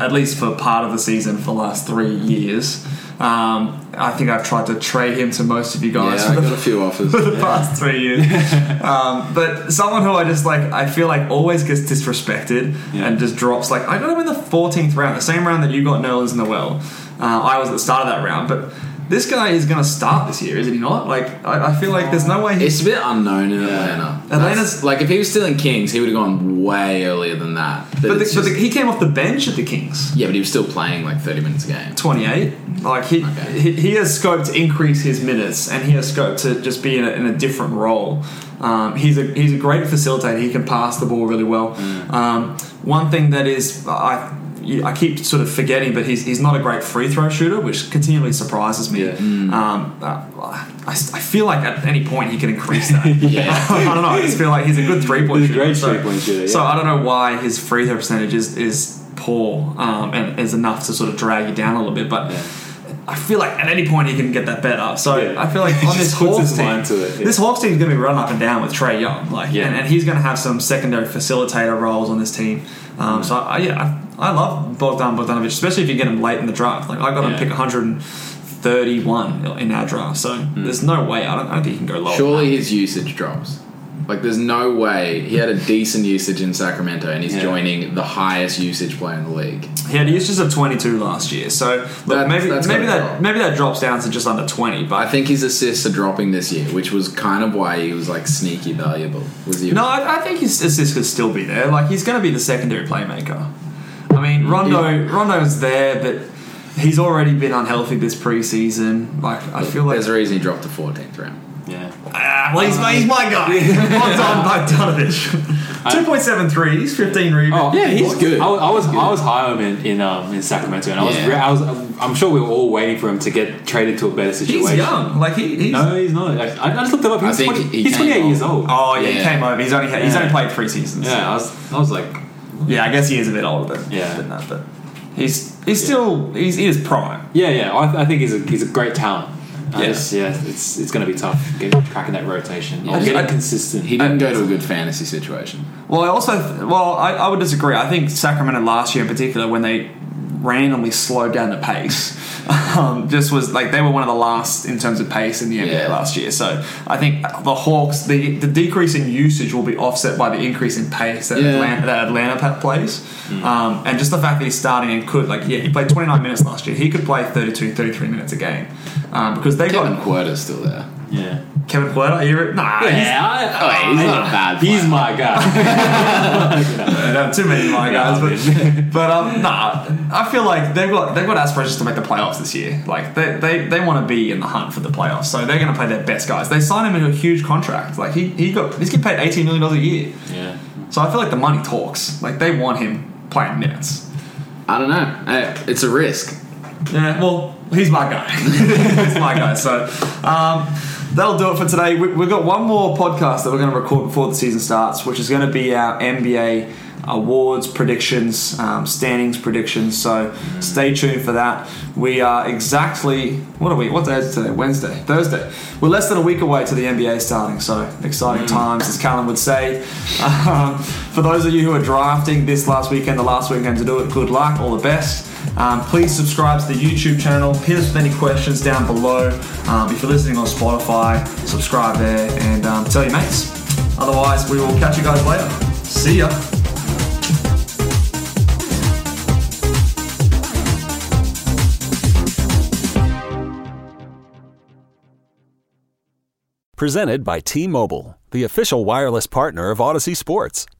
at least for part of the season for the last three years. Um, I think I've tried to trade him to most of you guys yeah, I for, got a few offers. for the past three years. um, but someone who I just like, I feel like always gets disrespected Yeah. and just drops. Like I got him in the 14th round, the same round that you got Nolan's Nerlens Noel. Uh, I was at the start of that round, but. This guy is going to start this year, isn't he not? Like, I, I feel like there's no way he's It's a bit unknown in Atlanta. Atlanta's- That's- like if he was still in Kings, he would have gone way earlier than that. But, But, the, it's but the, he came off the bench at the Kings. yeah, but he was still playing like 30 minutes a game. 28. Like he, Okay. he he has scope to increase his minutes, and he has scope to just be in a, in a different role. Um, he's a he's a great facilitator. He can pass the ball really well. Um, one thing that is I. I keep sort of forgetting, but he's, he's not a great free throw shooter, which continually surprises me. Yeah. Um, uh, I, I feel like at any point he can increase that. Yeah. I don't know. I just feel like he's a good three point shooter. great so, three-point shooter, So. I don't know why his free throw percentage is, is poor um, and is enough to sort of drag you down a little bit. But I feel like at any point he can get that better. So Yeah. I feel like on this Hawks team, it, yeah. this Hawks team is going to be run up and down with Trae Young, like, Yeah. and, and he's going to have some secondary facilitator roles on this team. Um, So I, yeah, I, I love Bogdan Bogdanovic, especially if you get him late in the draft. Like I got him Yeah. pick 131 in our draft, so Hmm. there's no way. I don't, I don't think he can go lower. Surely his usage drops. Like there's no way he had a decent usage in Sacramento and he's Yeah. joining the highest usage player in the league. He had uses of 22 last year, so look, That's- maybe that's maybe that drop. maybe that drops down to just under 20. But I think his assists are dropping this year, which was kind of why he was like sneaky valuable. Was he? No, I, I think his assists could still be there. Like he's going to be the secondary playmaker. I mean, Rondo, Rondo's there, but he's already been unhealthy this preseason. Like I feel like There's a reason he dropped to 14th round. Yeah. ah, well, he's, he's my guy. Bogdan Bogdanovic. Two point seven threes, fifteen rebounds. Oh, Yeah, he's good. I, was- I was I was high on him in in, um, in Sacramento, and I was, yeah. I was I am sure we were all waiting for him to get traded to a better situation. He's young. Like he, he's. No, he's not. I, I just looked him up. I He's, think 20, he he's 28 years old. Oh yeah, he came over. He's only he's Yeah. only played three seasons. yeah, I was I was like, yeah. I guess he is a bit older than Yeah. than that, but. He's he's still he's in his prime. Yeah, yeah. I, I think he's a he's a great talent. I Yeah. just, yeah, it's it's going to be tough getting cracking that rotation. Yeah. getting I- consistent. He didn't go to a good fantasy situation. Well, I also well I, I would disagree. I think Sacramento last year in particular when they randomly slowed down the pace. Um, just was like they were one of the last in terms of pace in the NBA Yeah. last year. So I think the Hawks, the the decrease in usage will be offset by the increase in pace that Yeah. Atlanta, that Atlanta plays, um, and just the fact that he's starting and could like yeah he played 29 minutes last year. He could play 32, 33 minutes a game um, because they Kevin got Huerter's still there. Yeah. Kevin Huerter. Are you, nah, he's- Yeah, I, Oh, he's not a bad He's player. my guy. I don't have too many my guys, but but um, nah, I feel like they've got they've got aspirations to make the playoffs this year. Like they they, they want to be in the hunt for the playoffs, so they're going to play their best guys. They signed him into a huge contract. Like he he got he's getting paid eighteen million dollars a year. yeah. So I feel like the money talks. Like they want him playing minutes. I don't know. It's a risk. Yeah, well, he's my guy. he's my guy. So um, that'll do it for today. We, we've got one more podcast that we're going to record before the season starts, which is going to be our NBA awards predictions, um, standings predictions. So stay tuned for that. We are exactly what are we? What day is it today? Wednesday, Thursday. We're less than a week away to the NBA starting. So exciting times, as Callum would say. Um, for those of you who are drafting this last weekend, the last weekend to do it, good luck, all the best. Um, please subscribe to the YouTube channel. Hit us with any questions down below. Um, if you're listening on Spotify, subscribe there and um, tell your mates. Otherwise, we will catch you guys later. See ya. Presented by T Mobile, the official wireless partner of Audacy Sports.